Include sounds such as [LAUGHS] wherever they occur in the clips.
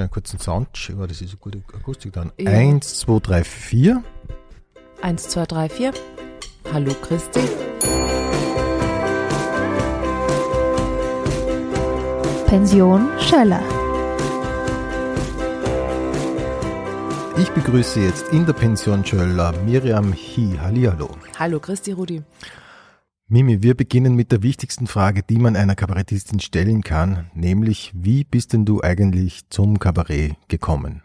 schnell einen kurzen Sound. Oh, das ist eine gute Akustik dann. Ja. Eins, zwei, drei, vier. Eins, zwei, drei, vier. Hallo Christi. Pension Schöller. Ich begrüße jetzt in der Pension Schöller Miriam Hi. Hallihallo. Hallo Christi Rudi. Mimi, wir beginnen mit der wichtigsten Frage, die man einer Kabarettistin stellen kann, nämlich wie bist denn du eigentlich zum Kabarett gekommen?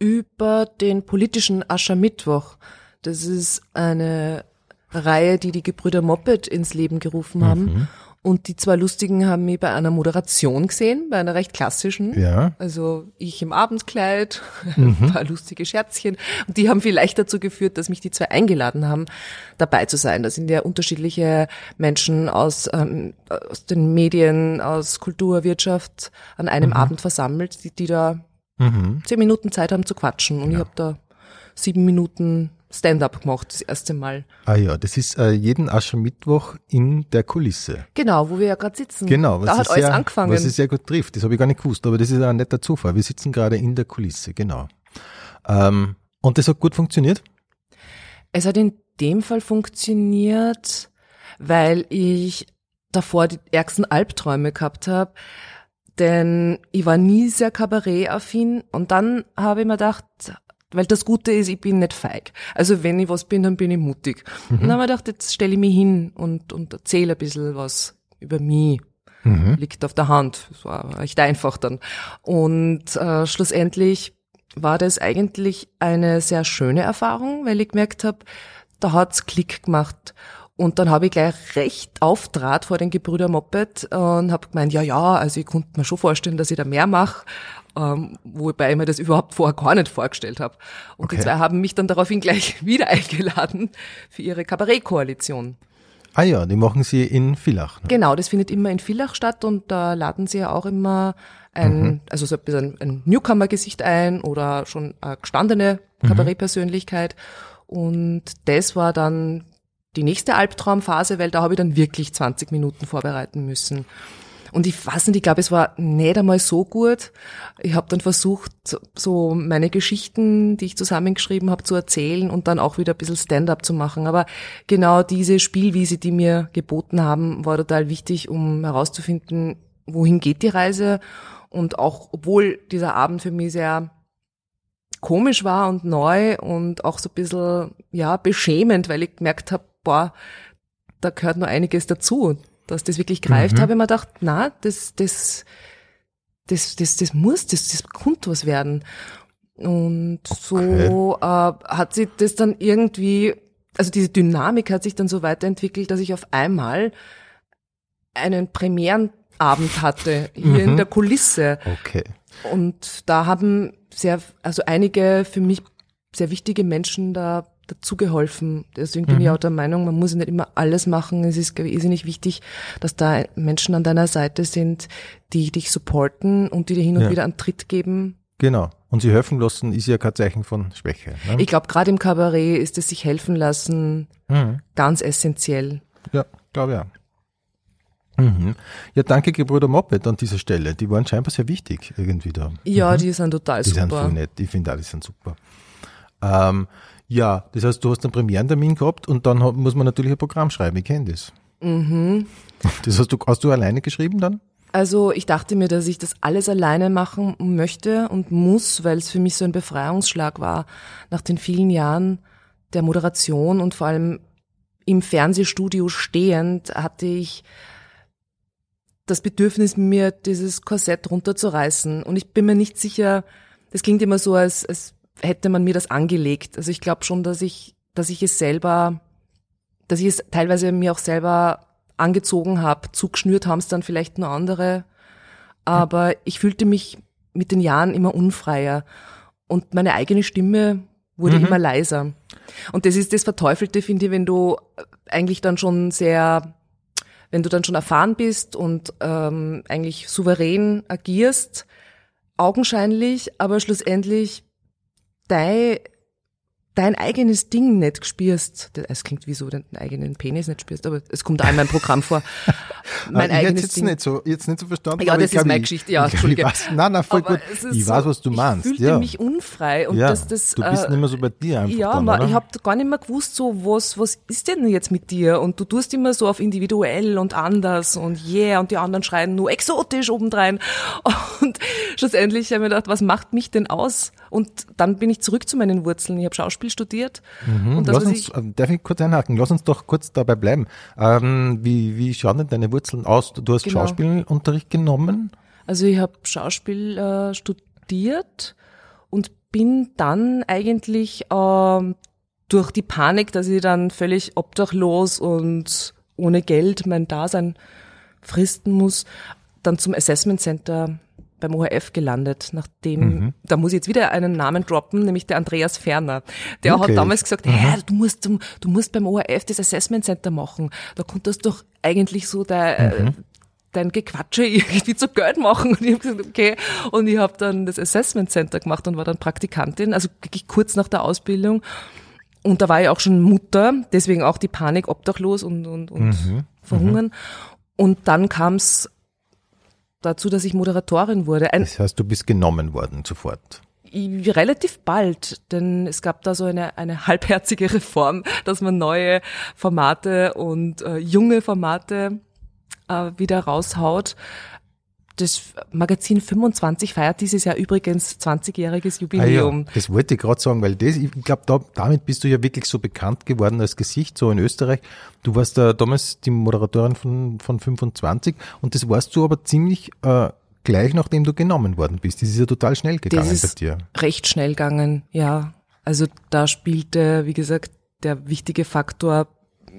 Über den politischen Aschermittwoch. Das ist eine Reihe, die die Gebrüder Moped ins Leben gerufen haben. Mhm. Und die zwei Lustigen haben mich bei einer Moderation gesehen, bei einer recht klassischen. Ja. Also ich im Abendkleid, [LAUGHS] mhm. ein paar lustige Scherzchen. Und die haben vielleicht dazu geführt, dass mich die zwei eingeladen haben, dabei zu sein. Da sind ja unterschiedliche Menschen aus, ähm, aus den Medien, aus Kultur, Wirtschaft an einem mhm. Abend versammelt, die, die da mhm. zehn Minuten Zeit haben zu quatschen. Und ja. ich habe da sieben Minuten Stand-up gemacht, das erste Mal. Ah ja, das ist äh, jeden Aschermittwoch in der Kulisse. Genau, wo wir ja gerade sitzen. Genau, was da hat alles sehr, angefangen. Was es sehr gut trifft, das habe ich gar nicht gewusst, aber das ist ein netter Zufall. Wir sitzen gerade in der Kulisse, genau. Ähm, und das hat gut funktioniert? Es hat in dem Fall funktioniert, weil ich davor die ärgsten Albträume gehabt habe. Denn ich war nie sehr kabarettaffin und dann habe ich mir gedacht, weil das Gute ist, ich bin nicht feig. Also wenn ich was bin, dann bin ich mutig. Mhm. Und dann habe ich gedacht, jetzt stelle ich mich hin und, und erzähle ein bisschen was über mich. Mhm. Liegt auf der Hand. Das war echt einfach dann. Und äh, schlussendlich war das eigentlich eine sehr schöne Erfahrung, weil ich gemerkt habe, da hat's Klick gemacht. Und dann habe ich gleich recht auftrat vor den Gebrüder Moped und habe gemeint, ja, ja, also ich konnte mir schon vorstellen, dass ich da mehr mache ähm, wobei ich mir das überhaupt vorher gar nicht vorgestellt habe. Und okay. die zwei haben mich dann daraufhin gleich [LAUGHS] wieder eingeladen für ihre Kabarettkoalition. Ah ja, die machen sie in Villach. Ne? Genau, das findet immer in Villach statt und da laden sie ja auch immer ein, mhm. also so ein bisschen ein Newcomer-Gesicht ein oder schon eine gestandene mhm. Kabarettpersönlichkeit. Und das war dann die nächste Albtraumphase, weil da habe ich dann wirklich 20 Minuten vorbereiten müssen. Und ich weiß nicht, ich glaube, es war nicht einmal so gut. Ich habe dann versucht, so meine Geschichten, die ich zusammengeschrieben habe, zu erzählen und dann auch wieder ein bisschen Stand-up zu machen. Aber genau diese Spielwiese, die mir geboten haben, war total wichtig, um herauszufinden, wohin geht die Reise. Und auch, obwohl dieser Abend für mich sehr komisch war und neu und auch so ein bisschen, ja, beschämend, weil ich gemerkt habe, boah, da gehört noch einiges dazu dass das wirklich greift, mhm. habe ich mir gedacht, na, das, das, das, das, das muss, das, das kommt was werden. Und so okay. äh, hat sich das dann irgendwie, also diese Dynamik hat sich dann so weiterentwickelt, dass ich auf einmal einen Premierenabend hatte, hier mhm. in der Kulisse. Okay. Und da haben sehr, also einige für mich sehr wichtige Menschen da dazu geholfen. Deswegen bin mhm. ich auch der Meinung, man muss nicht immer alles machen. Es ist, irrsinnig wichtig, dass da Menschen an deiner Seite sind, die dich supporten und die dir hin und ja. wieder einen Tritt geben. Genau. Und sie helfen lassen ist ja kein Zeichen von Schwäche. Ne? Ich glaube, gerade im Kabarett ist es sich helfen lassen mhm. ganz essentiell. Ja, glaube ich auch. Mhm. Ja, danke Gebrüder Moped an dieser Stelle. Die waren scheinbar sehr wichtig irgendwie da. Ja, mhm. die sind total die super. Die sind voll nett. Ich finde die sind super. Ähm, ja, das heißt, du hast einen Premierentermin gehabt und dann muss man natürlich ein Programm schreiben. Ich kenne das. Mhm. Das hast du, hast du alleine geschrieben dann? Also ich dachte mir, dass ich das alles alleine machen möchte und muss, weil es für mich so ein Befreiungsschlag war nach den vielen Jahren der Moderation und vor allem im Fernsehstudio stehend hatte ich das Bedürfnis, mir dieses Korsett runterzureißen. Und ich bin mir nicht sicher, das klingt immer so, als, als hätte man mir das angelegt. Also ich glaube schon, dass ich, dass ich es selber, dass ich es teilweise mir auch selber angezogen habe. Zugeschnürt haben es dann vielleicht nur andere. Aber ich fühlte mich mit den Jahren immer unfreier. Und meine eigene Stimme wurde mhm. immer leiser. Und das ist das Verteufelte, finde ich, wenn du eigentlich dann schon sehr, wenn du dann schon erfahren bist und ähm, eigentlich souverän agierst, augenscheinlich, aber schlussendlich dein dein eigenes Ding nicht spürst, es klingt wie so, deinen eigenen Penis nicht spürst, aber es kommt auch in meinem Programm vor. [LAUGHS] mein ah, ich eigenes jetzt Ding. Nicht so, jetzt nicht so verstanden. Ja, das ist meine Geschichte, ja, [LAUGHS] Entschuldige. Ich weiß, nein, nein, voll aber gut. Ich weiß, was du meinst. Ich fühlte ja. mich unfrei und ja, das, das, du bist äh, nicht mehr so bei dir einfach Ja, dann, ich habe gar nicht mehr gewusst, so, was, was ist denn jetzt mit dir? Und du tust immer so auf individuell und anders und yeah, und die anderen schreien nur exotisch obendrein. [LAUGHS] Und schlussendlich habe ich mir gedacht, was macht mich denn aus? Und dann bin ich zurück zu meinen Wurzeln. Ich habe Schauspiel studiert. Mhm. Und das, Lass uns, ich, ähm, darf ich kurz einhaken? Lass uns doch kurz dabei bleiben. Ähm, wie, wie schauen denn deine Wurzeln aus? Du hast genau. Schauspielunterricht genommen? Also ich habe Schauspiel äh, studiert und bin dann eigentlich äh, durch die Panik, dass ich dann völlig obdachlos und ohne Geld mein Dasein fristen muss, dann zum Assessment Center beim ORF gelandet, nachdem, mhm. da muss ich jetzt wieder einen Namen droppen, nämlich der Andreas Ferner. Der okay. hat damals gesagt, hey, du musst, du, du musst beim ORF das Assessment Center machen. Da konntest du doch eigentlich so der, mhm. dein Gequatsche [LAUGHS] irgendwie zu Geld machen. Und ich habe gesagt, okay. Und ich habe dann das Assessment Center gemacht und war dann Praktikantin, also wirklich kurz nach der Ausbildung. Und da war ich auch schon Mutter, deswegen auch die Panik, obdachlos und, und, und mhm. verhungern. Mhm. Und dann kam es dazu, dass ich Moderatorin wurde. Ein das heißt, du bist genommen worden sofort. Relativ bald, denn es gab da so eine, eine halbherzige Reform, dass man neue Formate und äh, junge Formate äh, wieder raushaut. Das Magazin 25 feiert dieses Jahr übrigens 20-jähriges Jubiläum. Ah ja, das wollte ich gerade sagen, weil das, ich glaube, da, damit bist du ja wirklich so bekannt geworden als Gesicht, so in Österreich. Du warst da damals die Moderatorin von, von 25 und das warst du aber ziemlich äh, gleich nachdem du genommen worden bist. Das ist ja total schnell gegangen das ist bei dir. Recht schnell gegangen, ja. Also da spielte, wie gesagt, der wichtige Faktor,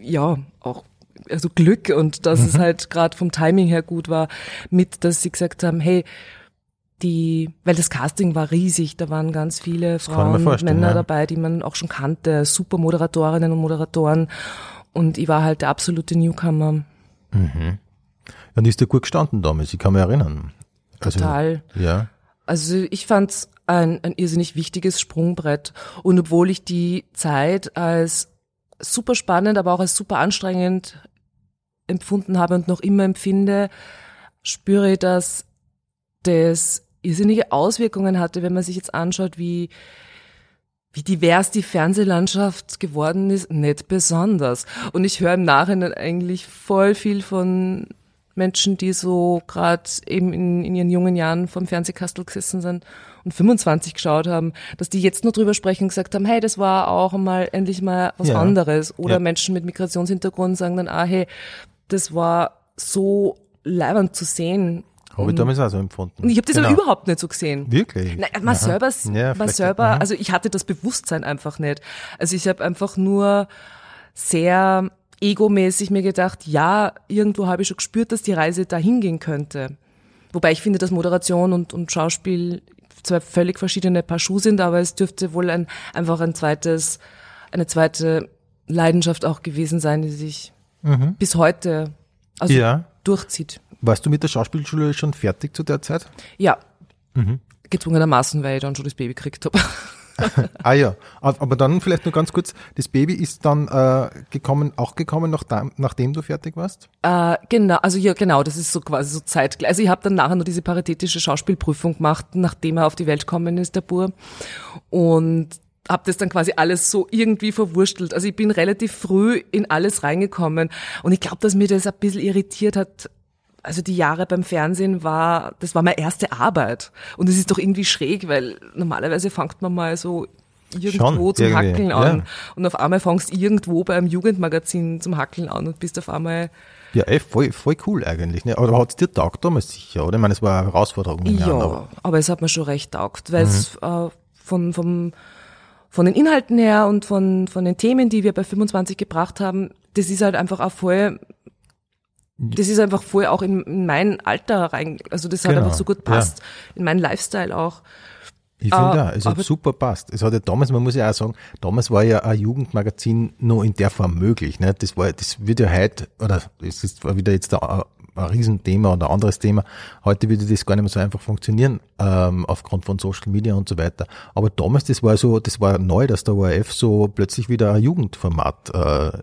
ja, auch also Glück und dass mhm. es halt gerade vom Timing her gut war, mit, dass sie gesagt haben, hey, die, weil das Casting war riesig, da waren ganz viele Frauen und Männer ja. dabei, die man auch schon kannte, super Moderatorinnen und Moderatoren und ich war halt der absolute Newcomer. Mhm. Und ist dir gut gestanden damals, ich kann mich erinnern. Also, Total. Ja. Also ich fand's ein, ein irrsinnig wichtiges Sprungbrett und obwohl ich die Zeit als super spannend, aber auch als super anstrengend empfunden habe und noch immer empfinde, spüre ich, dass das irrsinnige Auswirkungen hatte, wenn man sich jetzt anschaut, wie, wie divers die Fernsehlandschaft geworden ist, nicht besonders. Und ich höre im Nachhinein eigentlich voll viel von Menschen, die so gerade eben in, in ihren jungen Jahren vom Fernsehkastel gesessen sind und 25 geschaut haben, dass die jetzt nur drüber sprechen und gesagt haben, hey, das war auch einmal endlich mal was ja. anderes. Oder ja. Menschen mit Migrationshintergrund sagen dann, ah, hey, das war so leibend zu sehen. Habe ich damals auch so empfunden. Ich habe das genau. aber überhaupt nicht so gesehen. Wirklich? Nein, man selber, ja, man selber also ich hatte das Bewusstsein einfach nicht. Also ich habe einfach nur sehr egomäßig mir gedacht, ja, irgendwo habe ich schon gespürt, dass die Reise dahin gehen könnte. Wobei ich finde, dass Moderation und, und Schauspiel zwei völlig verschiedene Paar Schuhe sind, aber es dürfte wohl ein, einfach ein zweites, eine zweite Leidenschaft auch gewesen sein, die sich mhm. bis heute also ja. durchzieht. Warst du mit der Schauspielschule schon fertig zu der Zeit? Ja. Mhm. Gezwungenermaßen, weil ich dann schon das Baby gekriegt habe. [LAUGHS] ah ja, aber dann vielleicht nur ganz kurz, das Baby ist dann äh, gekommen, auch gekommen, nach nachdem du fertig warst? Äh, genau, also ja genau, das ist so quasi so zeitgleich. Also ich habe dann nachher nur diese paritätische Schauspielprüfung gemacht, nachdem er auf die Welt gekommen ist, der Bur. Und habe das dann quasi alles so irgendwie verwurstelt. Also ich bin relativ früh in alles reingekommen und ich glaube, dass mir das ein bisschen irritiert hat. Also die Jahre beim Fernsehen war, das war meine erste Arbeit. Und es ist doch irgendwie schräg, weil normalerweise fängt man mal so irgendwo Schon, zum irgendwie. Hackeln an. Ja. Und auf einmal fängst irgendwo beim Jugendmagazin zum Hackeln an und bist auf einmal ja, ey, voll, voll cool eigentlich. Ne? Aber hat es dir taugt damals sicher, oder? Ich meine, es war eine Herausforderung. Ja, Jahren, aber. aber. es hat mir schon recht taugt, weil mhm. es äh, von, vom, von den Inhalten her und von, von den Themen, die wir bei 25 gebracht haben, das ist halt einfach auch voll, das ist einfach voll auch in, in mein Alter rein, also das genau. hat einfach so gut passt, ja. in meinen Lifestyle auch. Ich finde uh, ja, es hat super passt. Es hat ja damals, man muss ja auch sagen, damals war ja ein Jugendmagazin nur in der Form möglich. Ne? Das war, das wird ja heute, oder es ist wieder jetzt der ein Riesenthema oder ein anderes Thema. Heute würde das gar nicht mehr so einfach funktionieren, ähm, aufgrund von Social Media und so weiter. Aber damals, das war so, das war neu, dass der ORF so plötzlich wieder ein Jugendformat äh,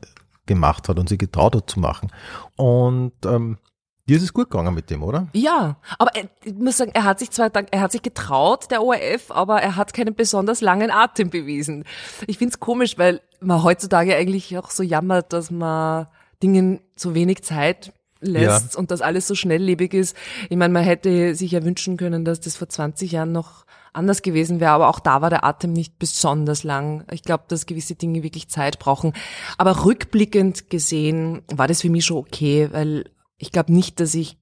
gemacht hat und sich getraut hat zu machen. Und ähm, Dir ist es gut gegangen mit dem, oder? Ja, aber ich muss sagen, er hat sich zwar, er hat sich getraut, der ORF, aber er hat keinen besonders langen Atem bewiesen. Ich find's komisch, weil man heutzutage eigentlich auch so jammert, dass man Dingen so wenig Zeit lässt ja. und dass alles so schnelllebig ist. Ich meine, man hätte sich ja wünschen können, dass das vor 20 Jahren noch anders gewesen wäre, aber auch da war der Atem nicht besonders lang. Ich glaube, dass gewisse Dinge wirklich Zeit brauchen. Aber rückblickend gesehen war das für mich schon okay, weil ich glaube nicht, dass ich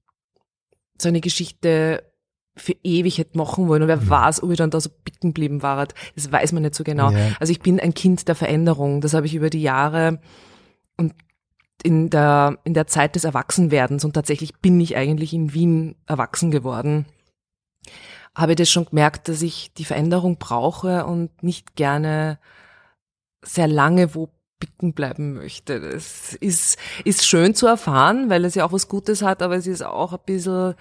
so eine Geschichte für ewig hätte machen wollen. Und wer mhm. weiß, ob ich dann da so bicken geblieben war. Das weiß man nicht so genau. Ja. Also ich bin ein Kind der Veränderung. Das habe ich über die Jahre und in der, in der Zeit des Erwachsenwerdens und tatsächlich bin ich eigentlich in Wien erwachsen geworden, habe ich das schon gemerkt, dass ich die Veränderung brauche und nicht gerne sehr lange wo bicken bleiben möchte. Das ist, ist schön zu erfahren, weil es ja auch was Gutes hat, aber es ist auch ein bisschen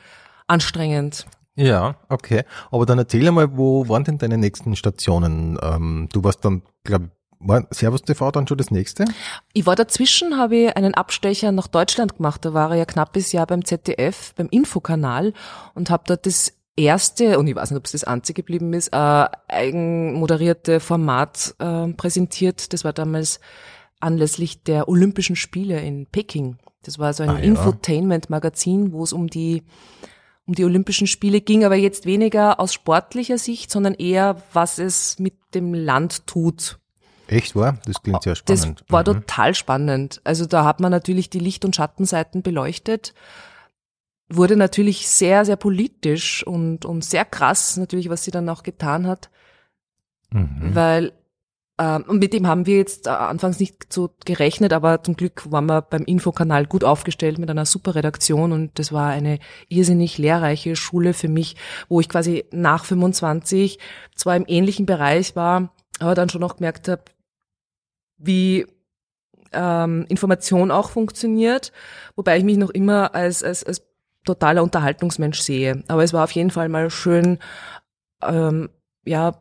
anstrengend. Ja, okay. Aber dann erzähl mal, wo waren denn deine nächsten Stationen? Ähm, du warst dann, glaube war Servus TV dann schon das nächste? Ich war dazwischen, habe ich einen Abstecher nach Deutschland gemacht. Da war ich ja knappes Jahr beim ZDF, beim Infokanal und habe dort das erste, und ich weiß nicht, ob es das einzige geblieben ist, äh, eigenmoderierte Format äh, präsentiert. Das war damals anlässlich der Olympischen Spiele in Peking. Das war so ein ah, ja. Infotainment-Magazin, wo es um die um die Olympischen Spiele ging, aber jetzt weniger aus sportlicher Sicht, sondern eher, was es mit dem Land tut. Echt wahr? Das klingt sehr spannend. Das war mhm. total spannend. Also da hat man natürlich die Licht- und Schattenseiten beleuchtet wurde natürlich sehr, sehr politisch und, und sehr krass natürlich, was sie dann auch getan hat. Mhm. Weil, ähm, und mit dem haben wir jetzt äh, anfangs nicht so gerechnet, aber zum Glück waren wir beim Infokanal gut aufgestellt mit einer super Redaktion und das war eine irrsinnig lehrreiche Schule für mich, wo ich quasi nach 25 zwar im ähnlichen Bereich war, aber dann schon noch gemerkt habe, wie ähm, Information auch funktioniert, wobei ich mich noch immer als, als, als totaler Unterhaltungsmensch sehe. Aber es war auf jeden Fall mal schön, ähm, ja,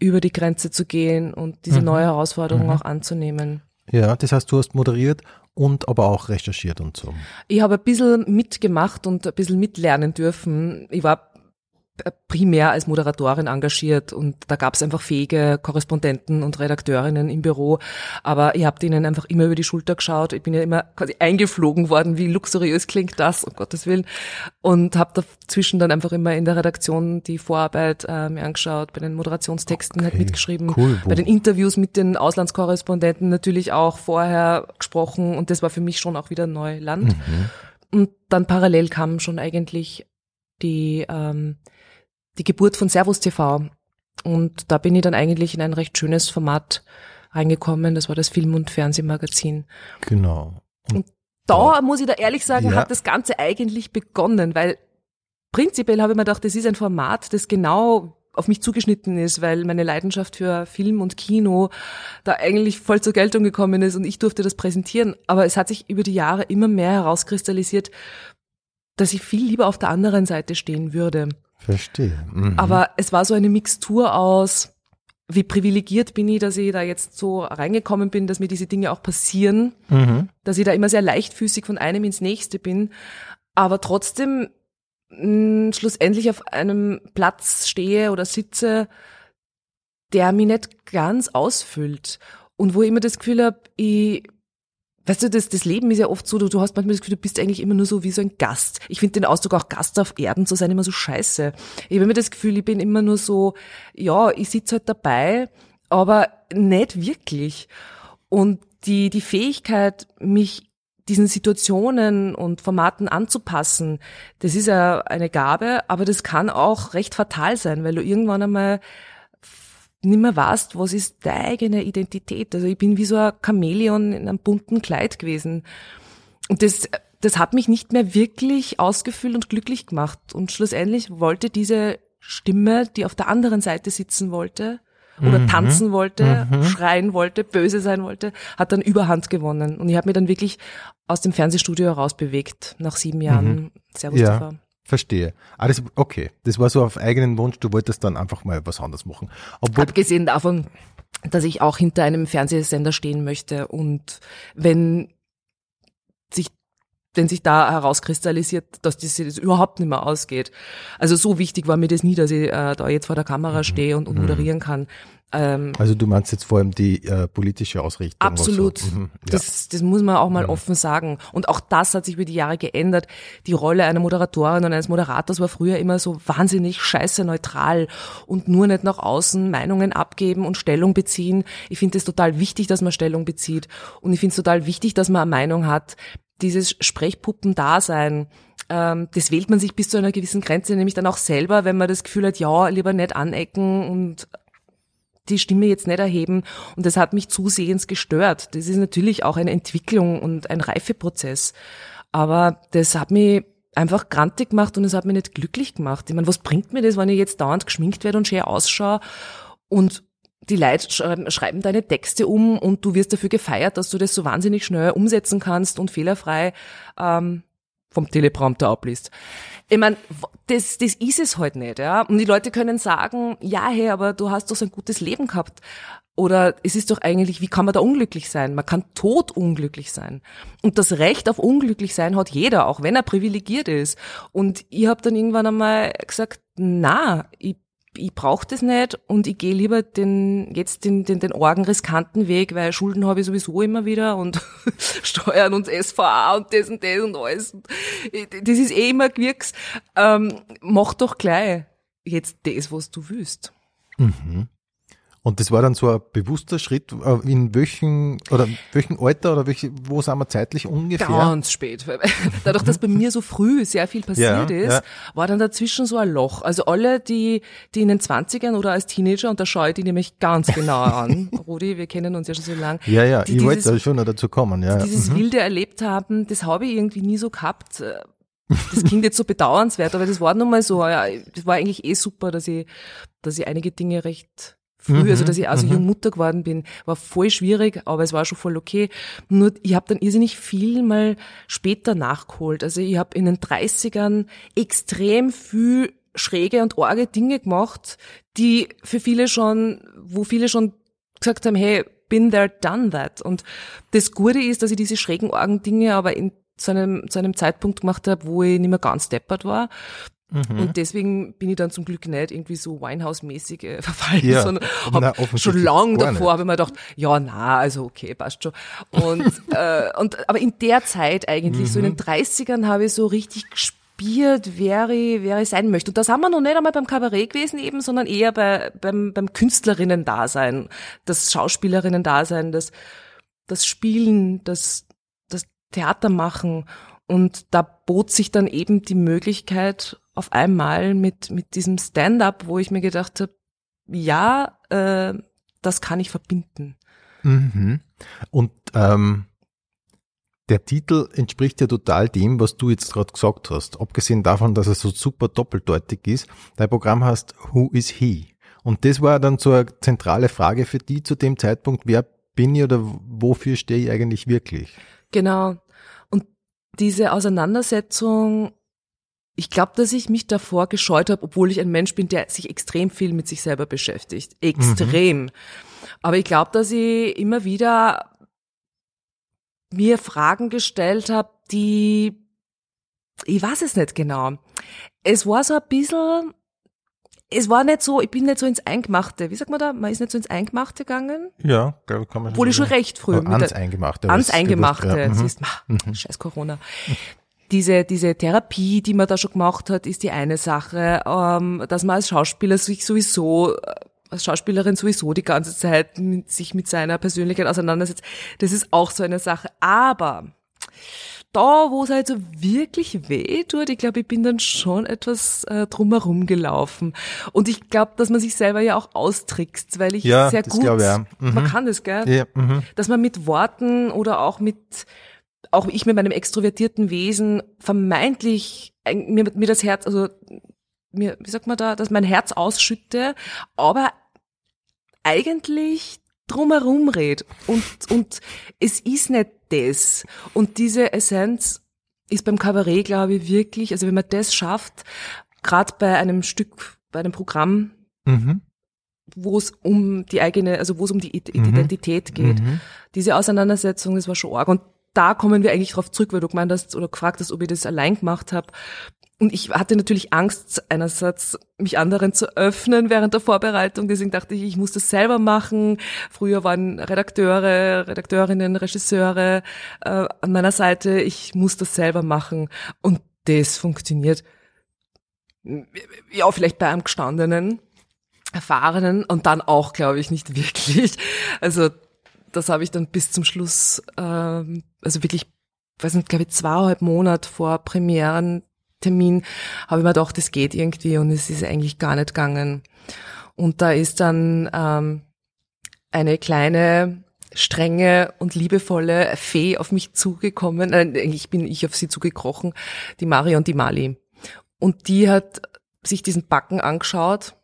über die Grenze zu gehen und diese mhm. neue Herausforderung mhm. auch anzunehmen. Ja, das heißt, du hast moderiert und aber auch recherchiert und so. Ich habe ein bisschen mitgemacht und ein bisschen mitlernen dürfen. Ich war primär als Moderatorin engagiert und da gab es einfach fähige Korrespondenten und Redakteurinnen im Büro, aber ich habe denen einfach immer über die Schulter geschaut. Ich bin ja immer quasi eingeflogen worden, wie luxuriös klingt das, um Gottes Willen, und habe dazwischen dann einfach immer in der Redaktion die Vorarbeit äh, mir angeschaut, bei den Moderationstexten okay. halt mitgeschrieben, cool, bei den Interviews mit den Auslandskorrespondenten natürlich auch vorher gesprochen und das war für mich schon auch wieder Neuland. Mhm. Und dann parallel kam schon eigentlich die ähm, die Geburt von Servus TV. Und da bin ich dann eigentlich in ein recht schönes Format reingekommen. Das war das Film- und Fernsehmagazin. Genau. Und, und da, muss ich da ehrlich sagen, ja. hat das Ganze eigentlich begonnen, weil prinzipiell habe ich mir gedacht, das ist ein Format, das genau auf mich zugeschnitten ist, weil meine Leidenschaft für Film und Kino da eigentlich voll zur Geltung gekommen ist und ich durfte das präsentieren. Aber es hat sich über die Jahre immer mehr herauskristallisiert, dass ich viel lieber auf der anderen Seite stehen würde. Verstehe. Mhm. Aber es war so eine Mixtur aus, wie privilegiert bin ich, dass ich da jetzt so reingekommen bin, dass mir diese Dinge auch passieren, mhm. dass ich da immer sehr leichtfüßig von einem ins nächste bin, aber trotzdem mh, schlussendlich auf einem Platz stehe oder sitze, der mich nicht ganz ausfüllt und wo ich immer das Gefühl habe, ich Weißt du, das, das Leben ist ja oft so, du, du hast manchmal das Gefühl, du bist eigentlich immer nur so wie so ein Gast. Ich finde den Ausdruck auch Gast auf Erden zu sein immer so scheiße. Ich habe immer das Gefühl, ich bin immer nur so, ja, ich sitze halt dabei, aber nicht wirklich. Und die, die Fähigkeit, mich diesen Situationen und Formaten anzupassen, das ist ja eine Gabe, aber das kann auch recht fatal sein, weil du irgendwann einmal nicht mehr weißt, was ist deine eigene Identität. Also ich bin wie so ein Chamäleon in einem bunten Kleid gewesen. Und das, das hat mich nicht mehr wirklich ausgefüllt und glücklich gemacht. Und schlussendlich wollte diese Stimme, die auf der anderen Seite sitzen wollte, oder Mhm. tanzen wollte, schreien wollte, böse sein wollte, hat dann Überhand gewonnen. Und ich habe mich dann wirklich aus dem Fernsehstudio herausbewegt nach sieben Jahren. Servus Mhm. Ja. TV. Verstehe. Ah, das, okay. Das war so auf eigenen Wunsch, du wolltest dann einfach mal was anderes machen. Obwohl, Abgesehen davon, dass ich auch hinter einem Fernsehsender stehen möchte und wenn sich wenn sich da herauskristallisiert, dass das jetzt überhaupt nicht mehr ausgeht. Also so wichtig war mir das nie, dass ich äh, da jetzt vor der Kamera stehe und, und moderieren kann. Ähm, also du meinst jetzt vor allem die äh, politische Ausrichtung. Absolut. So. Mhm. Ja. Das, das muss man auch mal offen sagen. Und auch das hat sich über die Jahre geändert. Die Rolle einer Moderatorin und eines Moderators war früher immer so wahnsinnig scheiße neutral und nur nicht nach außen Meinungen abgeben und Stellung beziehen. Ich finde es total wichtig, dass man Stellung bezieht. Und ich finde es total wichtig, dass man eine Meinung hat. Dieses Sprechpuppen-Dasein, ähm, das wählt man sich bis zu einer gewissen Grenze, nämlich dann auch selber, wenn man das Gefühl hat, ja, lieber nicht anecken und die Stimme jetzt nicht erheben. Und das hat mich zusehends gestört. Das ist natürlich auch eine Entwicklung und ein Reifeprozess. Aber das hat mich einfach grantig gemacht und es hat mich nicht glücklich gemacht. Ich meine, was bringt mir das, wenn ich jetzt dauernd geschminkt werde und schön ausschaue und die Leute schreiben, deine Texte um und du wirst dafür gefeiert, dass du das so wahnsinnig schnell umsetzen kannst und fehlerfrei ähm, vom Teleprompter abliest. Ich meine, das, das ist es halt nicht, ja. Und die Leute können sagen, ja, hey, aber du hast doch so ein gutes Leben gehabt. Oder es ist doch eigentlich, wie kann man da unglücklich sein? Man kann tot unglücklich sein. Und das Recht auf unglücklich sein hat jeder, auch wenn er privilegiert ist. Und ich habe dann irgendwann einmal gesagt, na, ich ich brauche das nicht und ich gehe lieber den jetzt den, den, den argen riskanten Weg, weil Schulden habe ich sowieso immer wieder und [LAUGHS] Steuern und SVA und das und das und alles. Das ist eh immer Gewirks. Ähm, mach doch gleich jetzt das, was du willst. Und das war dann so ein bewusster Schritt, äh, in welchen, oder welchen Alter oder welche, wo sind wir zeitlich ungefähr? Ganz spät. Dadurch, dass bei mir so früh sehr viel passiert Ja, ist, ja. war dann dazwischen so ein Loch. Also alle, die, die in den 20ern oder als Teenager, und da schaue ich die nämlich ganz genau an, [LAUGHS] Rudi, wir kennen uns ja schon so lange. Ja, ja, die ich wollte dieses- da schon noch dazu kommen, ja. dieses Wilde erlebt haben, das habe ich irgendwie nie so gehabt. Das klingt jetzt so bedauernswert, aber das war nun mal so. Ja, das war eigentlich eh super, dass ich, dass ich einige Dinge recht früh, also dass ich also jung Mutter geworden bin, war voll schwierig, aber es war schon voll okay. Nur ich habe dann irrsinnig viel mal später nachgeholt. Also ich habe in den 30ern extrem viel schräge und arge Dinge gemacht, die für viele schon, wo viele schon gesagt haben, hey, been there, done that. Und das Gute ist, dass ich diese schrägen argen Dinge aber in zu einem, zu einem Zeitpunkt gemacht habe, wo ich nicht mehr ganz deppert war. Mhm. Und deswegen bin ich dann zum Glück nicht irgendwie so Winehouse-mäßig äh, [LAUGHS] verfallen, Ja, sondern na, hab offensichtlich schon lang davor habe ich mir gedacht, ja, na, also okay, passt schon. Und, [LAUGHS] äh, und aber in der Zeit eigentlich, so in Mhm. den 30ern habe ich so richtig gespielt, wer ich, wer ich sein möchte. Und da sind wir noch nicht einmal beim Kabarett gewesen eben, sondern eher bei, beim, beim Künstlerinnen-Dasein, das Schauspielerinnen-Dasein, das, das Spielen, das, das Theater machen. Und da bot sich dann eben die Möglichkeit auf einmal mit, mit diesem Stand-up, wo ich mir gedacht habe, ja, äh, das kann ich verbinden. Mhm. Und ähm, der Titel entspricht ja total dem, was du jetzt gerade gesagt hast. Abgesehen davon, dass er so super doppeldeutig ist. Dein Programm heißt Who is he? Und das war dann so eine zentrale Frage für die zu dem Zeitpunkt, wer bin ich oder wofür stehe ich eigentlich wirklich? Genau. Diese Auseinandersetzung, ich glaube, dass ich mich davor gescheut habe, obwohl ich ein Mensch bin, der sich extrem viel mit sich selber beschäftigt. Extrem. Aber ich glaube, dass ich immer wieder mir Fragen gestellt habe, die, ich weiß es nicht genau. Es war so ein bisschen, es war nicht so, ich bin nicht so ins Eingemachte. Wie sagt man da? Man ist nicht so ins Eingemachte gegangen. Ja, glaube kann man Obwohl ich schon recht früh mit ans Eingemachte. ans Eingemachte. gewusst, ja. Mhm. Siehst, ma, scheiß Corona. Diese, diese Therapie, die man da schon gemacht hat, ist die eine Sache. Ähm, dass man als Schauspieler sich sowieso, äh, als Schauspielerin sowieso die ganze Zeit mit, sich mit seiner Persönlichkeit auseinandersetzt, das ist auch so eine Sache. Aber da, wo es halt so wirklich weh tut, ich glaube, ich bin dann schon etwas äh, drumherum gelaufen. Und ich glaube, dass man sich selber ja auch austrickst, weil ich Ja, sehr gut, ich auch. Mhm. man kann das, gell? Ja, mhm. dass man mit Worten oder auch mit, auch ich mit meinem extrovertierten Wesen vermeintlich ein- mir, mir das Herz, also mir, wie sagt man da, dass mein Herz ausschütte, aber eigentlich drumherum red und, und es ist nicht das. Und diese Essenz ist beim Kabarett, glaube ich, wirklich, also wenn man das schafft, gerade bei einem Stück, bei einem Programm, Mhm. wo es um die eigene, also wo es um die Mhm. Identität geht. Mhm. Diese Auseinandersetzung, das war schon arg. Und da kommen wir eigentlich drauf zurück, weil du gemeint hast oder gefragt hast, ob ich das allein gemacht habe. Und ich hatte natürlich Angst, einerseits mich anderen zu öffnen während der Vorbereitung. Deswegen dachte ich, ich muss das selber machen. Früher waren Redakteure, Redakteurinnen, Regisseure äh, an meiner Seite. Ich muss das selber machen. Und das funktioniert. Ja, vielleicht bei einem gestandenen, erfahrenen und dann auch, glaube ich, nicht [LAUGHS] wirklich. Also das habe ich dann bis zum Schluss, ähm, also wirklich, weiß nicht, glaube ich, zweieinhalb Monate vor Premierentermin habe ich mir gedacht, das geht irgendwie und es ist eigentlich gar nicht gegangen. Und da ist dann ähm, eine kleine, strenge und liebevolle Fee auf mich zugekommen. Eigentlich bin ich auf sie zugekrochen, die Marion die Mali. Und die hat sich diesen Backen angeschaut,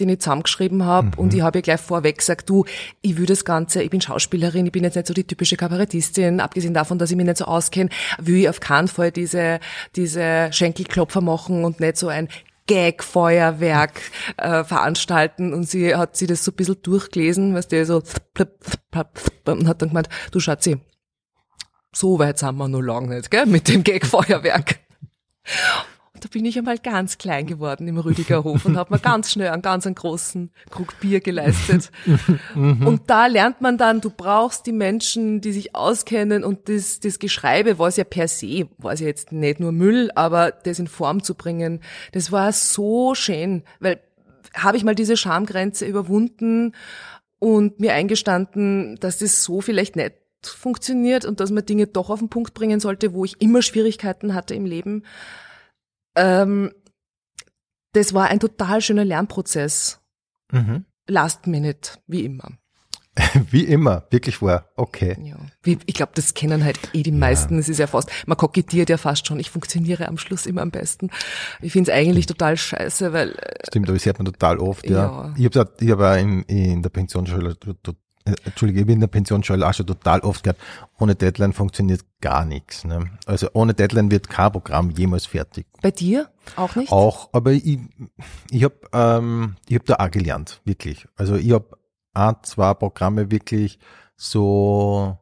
den ich zusammengeschrieben habe Mhm. und ich habe ihr gleich vorweg gesagt, du, ich will das Ganze, ich bin Schauspielerin, ich bin jetzt nicht so die typische Kabarettistin, abgesehen davon, dass ich mich nicht so auskenne, will ich auf keinen Fall diese, diese Schenkelklopfer machen und nicht so ein Gag-Feuerwerk äh, veranstalten und sie hat sie das so ein bisschen durchgelesen, weißt du, so und hat dann gemeint, du Schatzi, so weit sind wir noch lange nicht, gell, mit dem Gag-Feuerwerk. Da bin ich einmal ganz klein geworden im Rüdigerhof und habe mir ganz schnell einen ganz einen großen Krug Bier geleistet. Und da lernt man dann, du brauchst die Menschen, die sich auskennen und das, das Geschreibe war es ja per se, war es ja jetzt nicht nur Müll, aber das in Form zu bringen, das war so schön, weil habe ich mal diese Schamgrenze überwunden und mir eingestanden, dass das so vielleicht nicht funktioniert und dass man Dinge doch auf den Punkt bringen sollte, wo ich immer Schwierigkeiten hatte im Leben. Ähm, das war ein total schöner Lernprozess. Mhm. Last minute, wie immer. [LAUGHS] Wie immer, wirklich wahr. Okay. Ja. Ich glaube, das kennen halt eh die meisten. Es ist ja fast, man kokettiert ja fast schon. Ich funktioniere am Schluss immer am besten. Ich finde es eigentlich total scheiße, weil äh, Stimmt, aber das hört man total oft, ja. Ja. Ich habe ich hab auch in, in der Pensionsschule, Entschuldige, ich bin in der Pensionsschule auch schon total oft gehört, ohne Deadline funktioniert gar nichts. Ne? Also ohne Deadline wird kein Programm jemals fertig. bei dir auch nicht. Auch, aber ich, ich habe ähm, ich hab da auch gelernt, wirklich. Also ich habe ein, zwei Programme wirklich so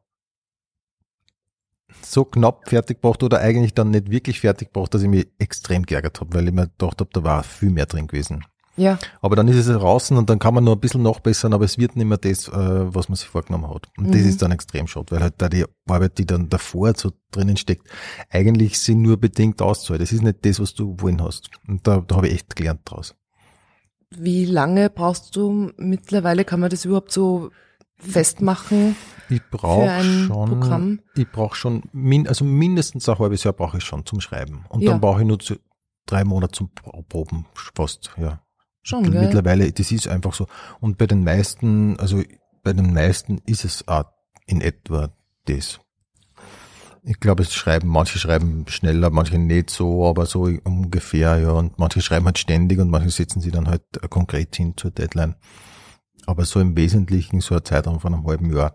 so knapp fertig gebracht oder eigentlich dann nicht wirklich fertig gebracht, dass ich mich extrem geärgert habe, weil ich mir gedacht habe, da war viel mehr drin gewesen. Ja, Aber dann ist es draußen und dann kann man nur ein bisschen nachbessern, aber es wird nicht mehr das, äh, was man sich vorgenommen hat. Und das Mhm. ist dann extrem schade, weil halt da die Arbeit, die dann davor so drinnen steckt, eigentlich sie nur bedingt auszahlt. Das ist nicht das, was du wollen hast. Und da, da habe ich echt gelernt draus. wie lange brauchst du mittlerweile? Kann man das überhaupt so festmachen? Ich brauche schon, Programm? ich brauche schon, min, also mindestens ein halbes Jahr brauche ich schon zum Schreiben. Und Ja. dann brauche ich nur zu, drei Monate zum Pro- Proben fast, ja. Schon, gell? Mittlerweile, das ist einfach so. Und bei den meisten, also bei den meisten ist es auch in etwa das. Ich glaube, es schreiben, manche schreiben schneller, manche nicht so, aber so ungefähr, ja. Und manche schreiben halt ständig und manche setzen sie dann halt konkret hin zur Deadline. Aber so im Wesentlichen, so ein Zeitraum von einem halben Jahr,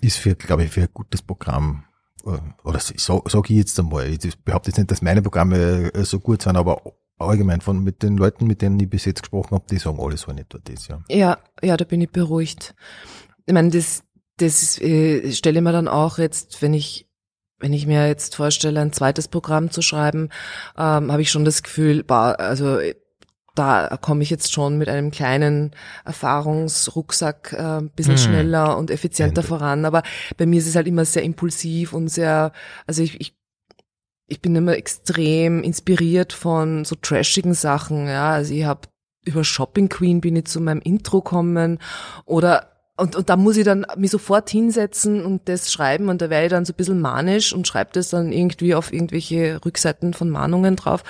ist für, glaube ich, für ein gutes Programm, äh, oder so, sag ich jetzt einmal, ich behaupte jetzt nicht, dass meine Programme äh, so gut sind, aber allgemein von mit den Leuten, mit denen ich bis jetzt gesprochen habe, die sagen alle so in etwa das, ja. Ja, ja, da bin ich beruhigt. Ich meine, das, das äh, stelle ich mir dann auch jetzt, wenn ich, wenn ich mir jetzt vorstelle, ein zweites Programm zu schreiben, ähm, habe ich schon das Gefühl, bah, also da komme ich jetzt schon mit einem kleinen Erfahrungsrucksack äh, ein bisschen Hm. schneller und effizienter Ende. voran. Aber bei mir ist es halt immer sehr impulsiv und sehr, also ich, ich ich bin immer extrem inspiriert von so trashigen Sachen, ja. Also ich habe über Shopping Queen bin ich zu meinem Intro kommen oder und, und da muss ich dann mich sofort hinsetzen und das schreiben und da wäre ich dann so ein bisschen manisch und schreibe das dann irgendwie auf irgendwelche Rückseiten von Mahnungen drauf,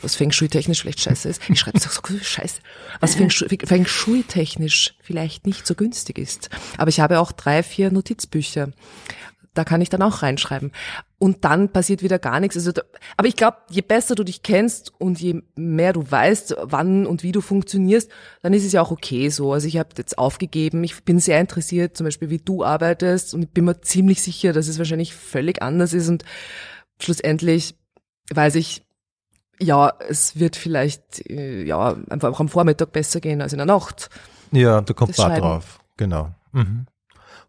was Feng Shui technisch vielleicht scheiße ist. Ich schreibe auch so [LAUGHS] scheiße. Was Feng Shui, Feng Shui technisch vielleicht nicht so günstig ist. Aber ich habe auch drei, vier Notizbücher da kann ich dann auch reinschreiben. Und dann passiert wieder gar nichts. Also, da, aber ich glaube, je besser du dich kennst und je mehr du weißt, wann und wie du funktionierst, dann ist es ja auch okay so. Also ich habe jetzt aufgegeben. Ich bin sehr interessiert, zum Beispiel, wie du arbeitest und ich bin mir ziemlich sicher, dass es wahrscheinlich völlig anders ist und schlussendlich weiß ich, ja, es wird vielleicht äh, ja einfach auch am Vormittag besser gehen als in der Nacht. Ja, da kommt Schreiben. drauf. Genau. Mhm.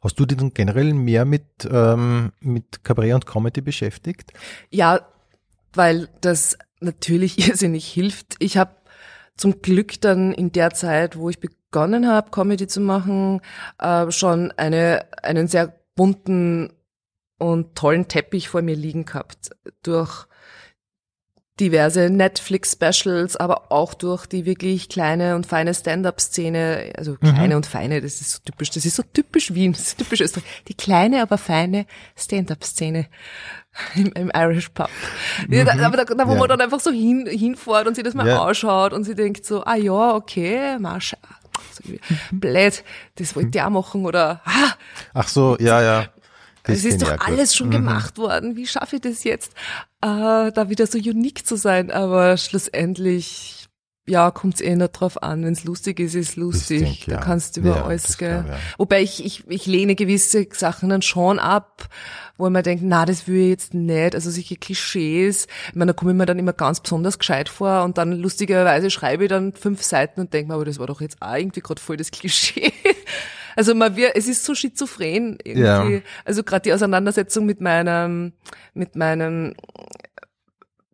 Hast du dich dann generell mehr mit, ähm, mit Kabarett und Comedy beschäftigt? Ja, weil das natürlich [LAUGHS] irrsinnig hilft. Ich habe zum Glück dann in der Zeit, wo ich begonnen habe, Comedy zu machen, äh, schon eine, einen sehr bunten und tollen Teppich vor mir liegen gehabt. Durch diverse Netflix-Specials, aber auch durch die wirklich kleine und feine Stand-up-Szene, also kleine und feine, das ist so typisch, das ist so typisch Wien, [LAUGHS] das ist typisch Österreich, die kleine, aber feine Stand-up-Szene [LAUGHS] im, im Irish Pub. Da, aber da, da wo Ja. man dann einfach so hin, hinfährt und sich das mal Ja. anschaut und sie denkt so, ah ja, okay, Marsch, so, blöd, das wollte ich auch machen oder, ah, Ach so, ja, ja. Das es ist doch alles schon gemacht worden. Wie schaffe ich das jetzt, äh, da wieder so unique zu sein? Aber schlussendlich, ja, kommt es eh nicht drauf an. Wenn es lustig ist, ist lustig. denk, da ja. kannst du über Ja, alles, gell. ich, ja. Wobei ich, ich, ich lehne gewisse Sachen dann schon ab, wo mir denke, na, das will ich jetzt nicht. Also solche Klischees. Ich meine, da komme ich mir dann immer ganz besonders gescheit vor und dann lustigerweise schreibe ich dann fünf Seiten und denke mir, aber das war doch jetzt auch irgendwie gerade voll das Klischee. Also man wird, es ist so schizophren irgendwie. Ja. Also gerade die Auseinandersetzung mit meinem, mit meinem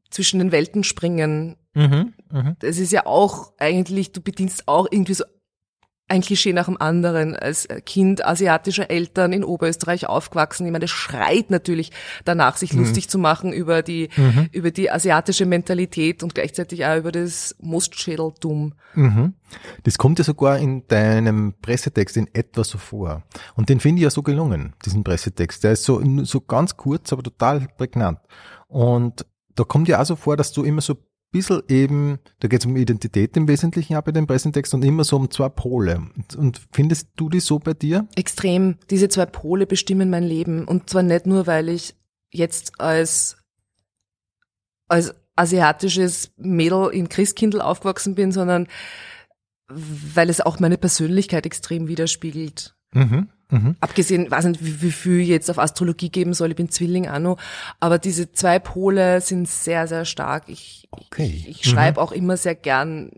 zwischen den Welten springen. Mhm, mhm. Das ist ja auch eigentlich, du bedienst auch irgendwie so ein Klischee nach dem anderen. Als Kind asiatischer Eltern in Oberösterreich aufgewachsen. Ich meine, das schreit natürlich danach, sich lustig zu machen über die, über die asiatische Mentalität und gleichzeitig auch über das Mostschädeltum. Mhm. Das kommt ja sogar in deinem Pressetext in etwa so vor. Und den finde ich ja so gelungen, diesen Pressetext. Der ist so, so ganz kurz, aber total prägnant. Und da kommt ja auch so vor, dass du immer so bisschen eben, da geht es um Identität im Wesentlichen auch bei dem Pressetext und immer so um zwei Pole. Und, und findest du die so bei dir? Extrem. Diese zwei Pole bestimmen mein Leben. Und zwar nicht nur, weil ich jetzt als, als asiatisches Mädel in Christkindl aufgewachsen bin, sondern weil es auch meine Persönlichkeit extrem widerspiegelt. Mhm. Mhm. Abgesehen, weiß nicht, wie, wie viel ich jetzt auf Astrologie geben soll, ich bin Zwilling auch noch, aber diese zwei Pole sind sehr, sehr stark. Ich, Okay. ich, ich schreibe auch immer sehr gern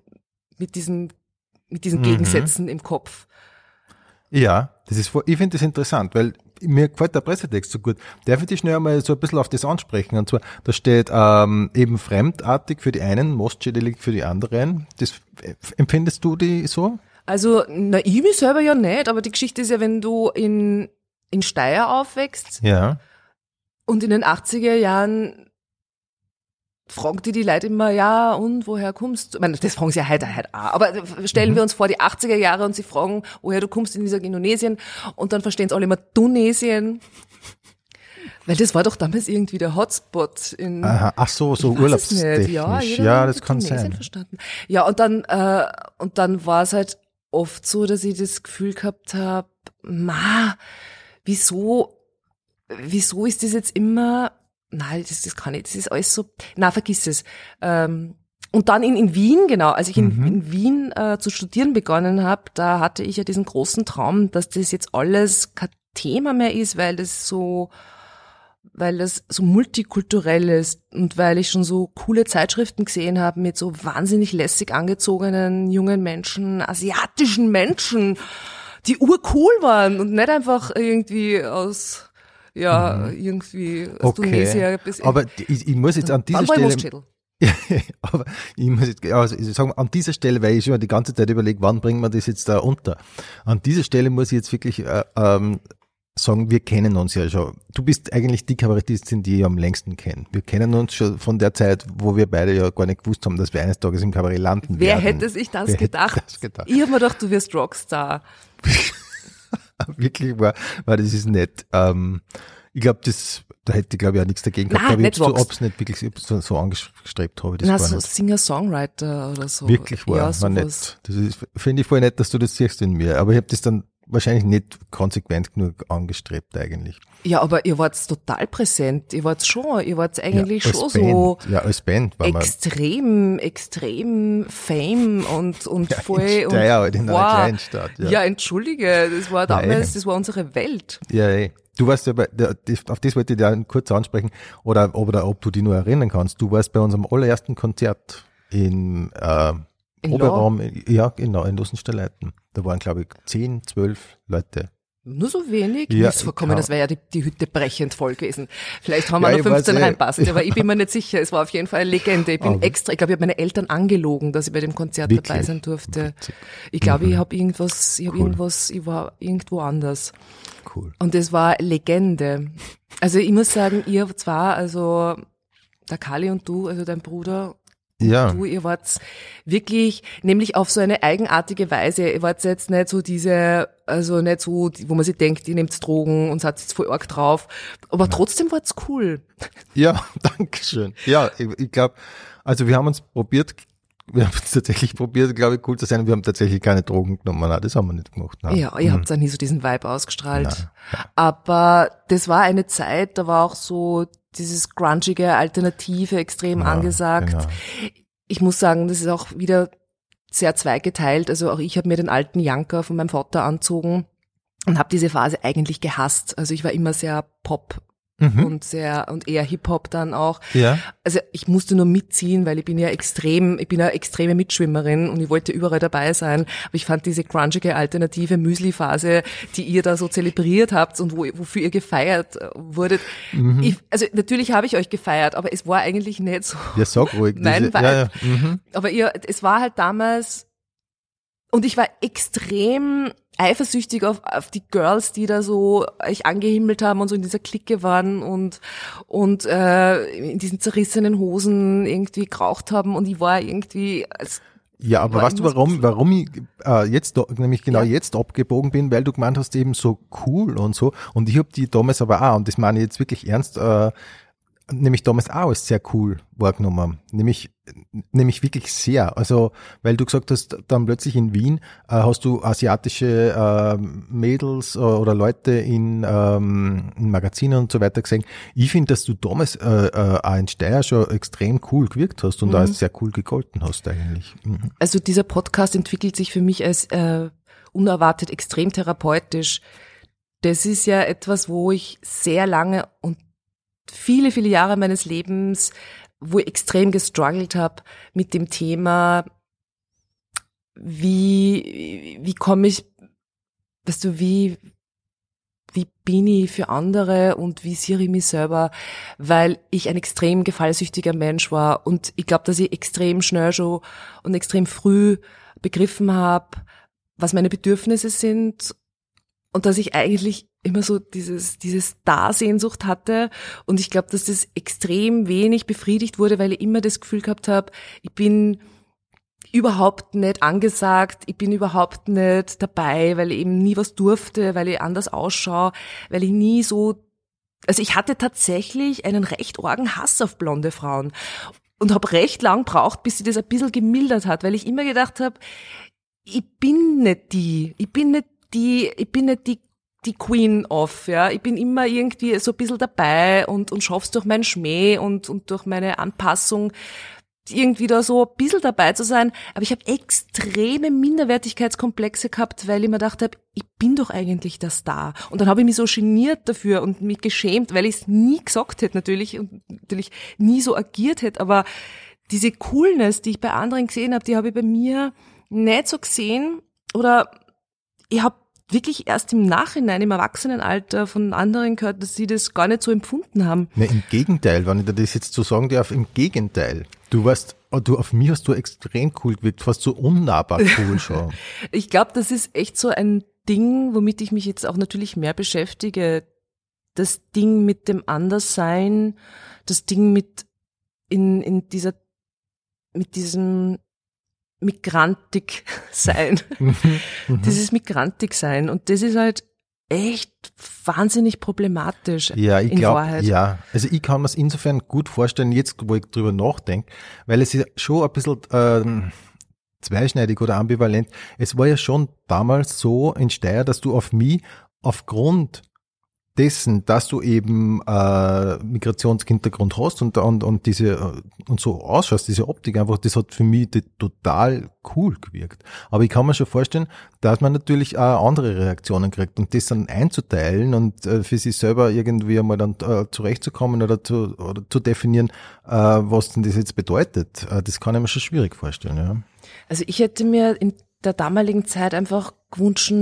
mit diesen, mit diesen Gegensätzen im Kopf. Ja, das ist, ich finde das interessant, weil mir gefällt der Pressetext so gut. Darf ich dich schnell mal so ein bisschen auf das ansprechen? Und zwar, da steht ähm, eben fremdartig für die einen, mostschädelig für die anderen. Das äh, empfindest du die so? Also, na, ich mich selber ja nicht, aber die Geschichte ist ja, wenn du in, in Steyr aufwächst Ja. und in den 80er Jahren fragen die die Leute immer, ja, und woher kommst du? Ich meine, das fragen sie ja heute, heute auch. Aber stellen wir uns vor, die 80er Jahre und sie fragen, woher du kommst, in dieser Indonesien. Und dann verstehen es alle immer Tunesien. Weil das war doch damals irgendwie der Hotspot in, Aha. Ach so, so Ich urlaubstechnisch. Ja, ja das kann Tunesien sein. Verstanden. Ja, und dann, äh, und dann war es halt oft so, dass ich das Gefühl gehabt habe, ma, wieso, wieso ist das jetzt immer, nein, das, das kann ich, das ist alles so, na, vergiss es. Ähm, und dann in, in Wien, genau, als ich in, in Wien äh, zu studieren begonnen habe, da hatte ich ja diesen großen Traum, dass das jetzt alles kein Thema mehr ist, weil das so, weil das so multikulturell ist und weil ich schon so coole Zeitschriften gesehen habe mit so wahnsinnig lässig angezogenen jungen Menschen, asiatischen Menschen, die urcool waren und nicht einfach irgendwie aus ja irgendwie aus Tunesien Okay. bis Aber ich, ich muss jetzt an dieser Stelle, [LAUGHS] aber ich muss jetzt, also sagen, an dieser Stelle, weil ich schon die ganze Zeit überlege, wann bringen wir das jetzt da unter? An dieser Stelle muss ich jetzt wirklich äh, ähm, sagen, wir kennen uns ja schon. Du bist eigentlich die Kabarettistin, die ich am längsten kenne. Wir kennen uns schon von der Zeit, wo wir beide ja gar nicht gewusst haben, dass wir eines Tages im Kabarett landen Wer werden. hätte sich das Wer hätte gedacht? das gedacht? Ich habe mir gedacht, du wirst Rockstar. [LAUGHS] Wirklich war, war das ist nett. Ähm, ich glaube, das, da hätte ich glaube ich auch nichts dagegen gehabt, Nein, ich Rockst- ob's nicht wirklich so, so angestrebt habe, ich das Na, so. Singer-Songwriter oder so. Wirklich war, ja, war nett. Das finde ich voll nett, dass du das siehst in mir. Aber ich habe das dann wahrscheinlich nicht konsequent genug angestrebt eigentlich. Ja, aber ihr wart total präsent. Ihr wart schon, ihr wart eigentlich ja, schon Band, so ja, als Band war extrem, extrem Fame und, und [LAUGHS] ja, voll. in Steyr, halt in wow. einer. Ja, ja, entschuldige, das war damals, Nein. das war unsere Welt. ja ey. Du warst ja bei, auf das wollte ich dir kurz ansprechen, oder, oder ob du dich nur erinnern kannst. Du warst bei unserem allerersten Konzert in, äh, In Proberaum, ja, genau, in Lussensteleiten. Da waren, glaube ich, zehn, zwölf Leute. Nur so wenig? Ja, ist vorkommen, das wäre ja die, die Hütte brechend voll gewesen. Vielleicht haben wir Ja, noch ich weiß 15 eh. reinpasst, aber ich bin mir [LAUGHS] nicht sicher. Es war auf jeden Fall eine Legende. Ich bin Aber- extra, ich glaube, ich habe meine Eltern angelogen, dass ich bei dem Konzert dabei Wirklich? sein durfte. Witzig. Ich glaube, ich habe irgendwas, ich habe Cool. irgendwas, ich war irgendwo anders. Cool. Und es war Legende. Also ich muss sagen, ihr zwar, also der Kali und du, also dein Bruder Ja. du, ihr wart wirklich, nämlich auf so eine eigenartige Weise. Ihr wart jetzt nicht so diese, also nicht so, wo man sich denkt, ihr nehmt Drogen und seid jetzt voll arg drauf. Aber trotzdem war's cool. Ja, [LAUGHS] danke schön. Ja, ich, ich glaube, also wir haben uns probiert, wir haben es tatsächlich probiert, glaube ich, cool zu sein. Wir haben tatsächlich keine Drogen genommen. Nein, das haben wir nicht gemacht. Nein. Ja, ihr habt da nie so diesen Vibe ausgestrahlt. Nein. Aber das war eine Zeit, da war auch so dieses grungige Alternative extrem Ja, angesagt. genau. Ich muss sagen, das ist auch wieder sehr zweigeteilt. Also auch ich habe mir den alten Janker von meinem Vater anzogen und habe diese Phase eigentlich gehasst. Also ich war immer sehr Pop Mhm. und sehr und eher Hip Hop dann auch. Ja. Also ich musste nur mitziehen, weil ich bin ja extrem, ich bin eine extreme Mitschwimmerin und ich wollte überall dabei sein. Aber ich fand diese grungige alternative Müsli-Phase, die ihr da so zelebriert habt und wo, wofür ihr gefeiert äh, wurdet. Mhm. Ich, also natürlich habe ich euch gefeiert, aber es war eigentlich nicht so. Ja, sag ruhig. [LAUGHS] Nein, ja, ja. Mhm. Aber ihr, es war halt damals und ich war extrem eifersüchtig auf, auf die Girls, die da so euch angehimmelt haben und so in dieser Clique waren und und äh, in diesen zerrissenen Hosen irgendwie geraucht haben und ich war irgendwie als Ja, aber weißt du, warum, warum ich äh, jetzt, nämlich genau Ja. jetzt abgebogen bin, weil du gemeint hast, eben so cool und so. Und ich habe die damals aber auch, und das meine ich jetzt wirklich ernst, äh, nämlich damals auch als sehr cool wahrgenommen. Nämlich, nämlich wirklich sehr. Also, weil du gesagt hast, dann plötzlich in Wien äh, hast du asiatische äh, Mädels äh, oder Leute in, ähm, in Magazinen und so weiter gesehen. Ich finde, dass du damals äh, äh, auch in Steyr schon extrem cool gewirkt hast und Mhm. da als sehr cool gegolten hast eigentlich. Mhm. also dieser Podcast entwickelt sich für mich als äh, unerwartet extrem therapeutisch. Das ist ja etwas, wo ich sehr lange und viele, viele Jahre meines Lebens, wo ich extrem gestruggelt habe mit dem Thema, wie, wie komme ich, weißt du, wie, wie bin ich für andere und wie sehe ich mich selber, weil ich ein extrem gefallsüchtiger Mensch war. Und ich glaube, dass ich extrem schnell schon und extrem früh begriffen habe, was meine Bedürfnisse sind und dass ich eigentlich immer so dieses, dieses Dasehnsucht hatte. Und ich glaube, dass das extrem wenig befriedigt wurde, weil ich immer das Gefühl gehabt habe, ich bin überhaupt nicht angesagt, ich bin überhaupt nicht dabei, weil ich eben nie was durfte, weil ich anders ausschaue, weil ich nie so, also ich hatte tatsächlich einen recht argen Hass auf blonde Frauen und habe recht lang braucht, bis sie das ein bisschen gemildert hat, weil ich immer gedacht habe, ich bin nicht die, ich bin nicht die, ich bin nicht die die Queen of, ja. Ich bin immer irgendwie so ein bisschen dabei und, und schaff's durch meinen Schmäh und, und durch meine Anpassung irgendwie da so ein bisschen dabei zu sein. Aber ich habe extreme Minderwertigkeitskomplexe gehabt, weil ich mir gedacht habe, ich bin doch eigentlich der Star. Und dann habe ich mich so geniert dafür und mich geschämt, weil ich es nie gesagt hätte natürlich und natürlich nie so agiert hätte. Aber diese Coolness, die ich bei anderen gesehen habe, die habe ich bei mir nicht so gesehen oder ich habe wirklich erst im Nachhinein, im Erwachsenenalter von anderen gehört, dass sie das gar nicht so empfunden haben. Ne, im Gegenteil, wenn ich dir das jetzt so sagen darf, im Gegenteil. Du warst, oh, du, auf mich hast du extrem cool gewirkt, fast so unnahbar cool schon. [LAUGHS] Ich glaube, das ist echt so ein Ding, womit ich mich jetzt auch natürlich mehr beschäftige. Das Ding mit dem Anderssein, das Ding mit in, in dieser, mit diesem Migrantik [LAUGHS] sein. Mhm. Dieses Migrantik sein. Und das ist halt echt wahnsinnig problematisch Ja, ich glaube, ja. Also ich kann mir es insofern gut vorstellen, jetzt wo ich drüber nachdenke, weil es ja schon ein bisschen, ähm, zweischneidig oder ambivalent. Es war ja schon damals so in Steyr, dass du auf mich aufgrund dessen, dass du eben äh, Migrationshintergrund hast und, und, und diese äh, und so ausschaust, diese Optik einfach, das hat für mich total cool gewirkt. Aber ich kann mir schon vorstellen, dass man natürlich auch andere Reaktionen kriegt und das dann einzuteilen und äh, für sich selber irgendwie einmal dann äh, zurechtzukommen oder zu, oder zu definieren, äh, was denn das jetzt bedeutet, äh, das kann ich mir schon schwierig vorstellen. Ja. Also ich hätte mir in der damaligen Zeit einfach gewünscht,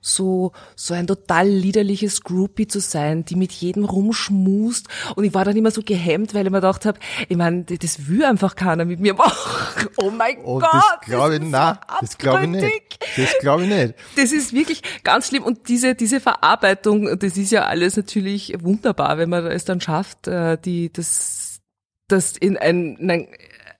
so, so ein total liederliches Groupie zu sein, die mit jedem rumschmust. Und ich war dann immer so gehemmt, weil ich mir gedacht habe, ich meine, das will einfach keiner mit mir machen. [LAUGHS] Oh mein oh, Gott. Das glaube ich, nein, das glaube ich nicht. Das glaube ich nicht. Das ist wirklich ganz schlimm. Und diese, diese Verarbeitung, das ist ja alles natürlich wunderbar, wenn man es dann schafft, äh, die, das, das in ein, in ein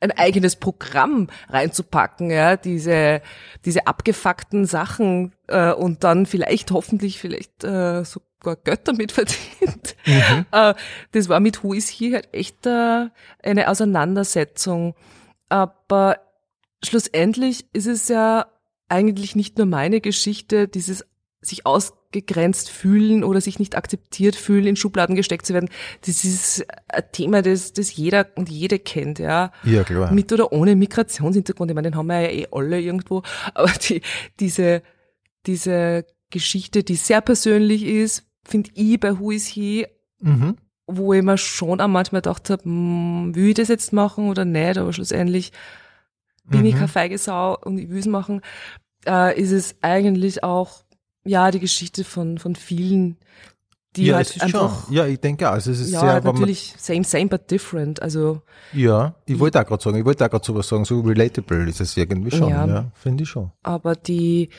ein eigenes Programm reinzupacken, ja, diese, diese abgefuckten Sachen äh, und dann vielleicht hoffentlich vielleicht äh, sogar Götter mit [LAUGHS] verdient. Mhm. Äh, das war mit Who is He halt echt äh, eine Auseinandersetzung. Aber schlussendlich ist es ja eigentlich nicht nur meine Geschichte, dieses sich ausgegrenzt fühlen oder sich nicht akzeptiert fühlen, in Schubladen gesteckt zu werden, das ist ein Thema, das, das jeder und jede kennt, ja. Ja, klar. Mit oder ohne Migrationshintergrund. Ich meine, den haben wir ja eh alle irgendwo. Aber die, diese, diese Geschichte, die sehr persönlich ist, finde ich bei Who is He, mhm. wo ich mir schon auch manchmal gedacht habe, hm, will ich das jetzt machen oder nicht, aber schlussendlich bin mhm. ich keine feige Sau und ich will es machen, äh, ist es eigentlich auch ja, die Geschichte von, von vielen, die ja, halt einfach. Schon. Ja, ich denke auch. Also es ist ja, sehr, natürlich same, same, but different. Also. Ja, ich wollte auch gerade sagen, ich wollte auch gerade sowas sagen, so relatable ist es irgendwie schon, ja, ja finde ich schon. Aber die,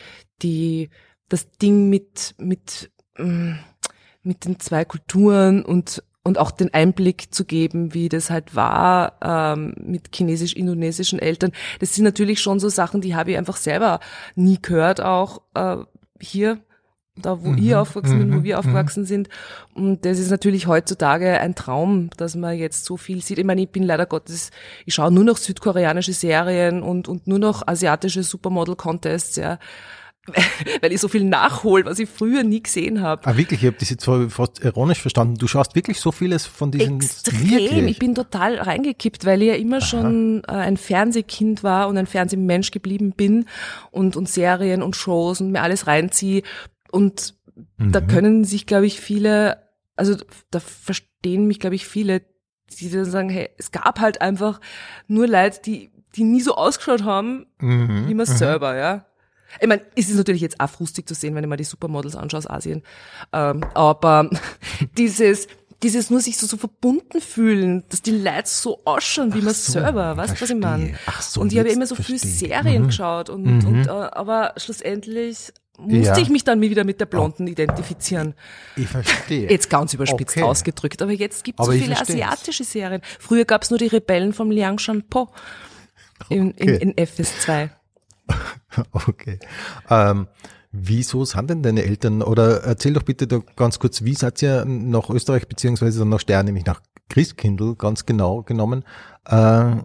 die, das Ding mit, mit, mm, mit den zwei Kulturen und und auch den Einblick zu geben, wie das halt war ähm, mit chinesisch-indonesischen Eltern. Das sind natürlich schon so Sachen, die habe ich einfach selber nie gehört, auch äh, hier, da wo mhm. ihr aufgewachsen bin, wo mhm. wir mhm. aufgewachsen sind. Und das ist natürlich heutzutage ein Traum, dass man jetzt so viel sieht. Ich meine, ich bin leider Gottes, ich schaue nur noch südkoreanische Serien und, und nur noch asiatische Supermodel-Contests, ja. [LAUGHS] weil ich so viel nachhole, was ich früher nie gesehen habe. Ah, wirklich? Ich habe das jetzt fast ironisch verstanden. Du schaust wirklich so vieles von diesen Extrem. Wirklich? Ich bin total reingekippt, weil ich ja immer Aha. schon äh, ein Fernsehkind war und ein Fernsehmensch geblieben bin und, und Serien und Shows und mir alles reinziehe. Und mhm. da können sich, glaube ich, viele, also da verstehen mich, glaube ich, viele, die dann sagen, hey, es gab halt einfach nur Leute, die, die nie so ausgeschaut haben, mhm. wie man mhm. selber, ja. Ich meine, es ist natürlich jetzt auch frustig zu sehen, wenn ich mal die Supermodels anschaue aus Asien. Ähm, aber [LAUGHS] dieses, dieses nur sich so, so verbunden fühlen, dass die Leute so ausschauen wie man so, selber, weißt du, was ich meine? So, und ich habe immer so viele Serien mhm. geschaut und, mhm. und äh, aber schlussendlich musste ja. ich mich dann wieder mit der Blonden identifizieren. Ich verstehe. Jetzt ganz überspitzt okay. ausgedrückt, aber jetzt gibt es so viele asiatische Serien. Früher gab es nur die Rebellen vom Liang Shanpo in, okay. in, in FS2. [LAUGHS] Okay. Ähm, wieso sind denn deine Eltern, oder erzähl doch bitte da ganz kurz, wie seid ihr nach Österreich beziehungsweise dann nach Stern, nämlich nach Christkindl ganz genau genommen, äh,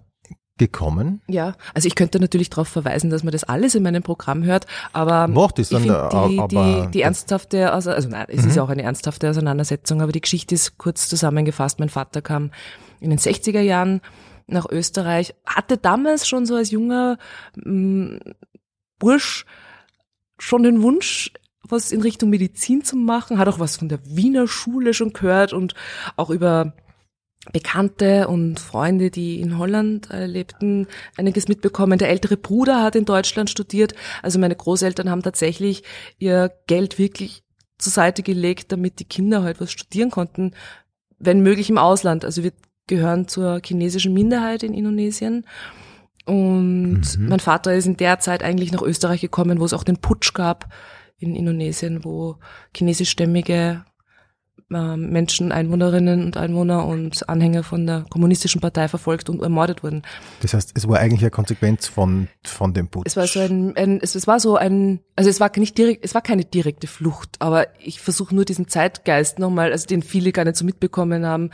gekommen? Ja, also ich könnte natürlich darauf verweisen, dass man das alles in meinem Programm hört, aber Macht es dann, ich die, aber die, die ernsthafte, also, also nein, es mhm. ist auch eine ernsthafte Auseinandersetzung, aber die Geschichte ist kurz zusammengefasst. Mein Vater kam in den 60er Jahren nach Österreich, hatte damals schon so als junger mh, mm, Bursch schon den Wunsch, was in Richtung Medizin zu machen, hat auch was von der Wiener Schule schon gehört und auch über Bekannte und Freunde, die in Holland äh, lebten, einiges mitbekommen. Der ältere Bruder hat in Deutschland studiert. Also meine Großeltern haben tatsächlich ihr Geld wirklich zur Seite gelegt, damit die Kinder halt was studieren konnten, wenn möglich im Ausland. Also wir gehören zur chinesischen Minderheit in Indonesien. Und mhm. mein Vater ist in der Zeit eigentlich nach Österreich gekommen, wo es auch den Putsch gab in Indonesien, wo chinesischstämmige äh, Menschen, Einwohnerinnen und Einwohner und Anhänger von der kommunistischen Partei verfolgt und ermordet wurden. Das heißt, es war eigentlich eine Konsequenz von, von dem Putsch. Es war so ein, ein es, es war so ein, also es war nicht direkt, es war keine direkte Flucht, aber ich versuche nur diesen Zeitgeist nochmal, also den viele gar nicht so mitbekommen haben,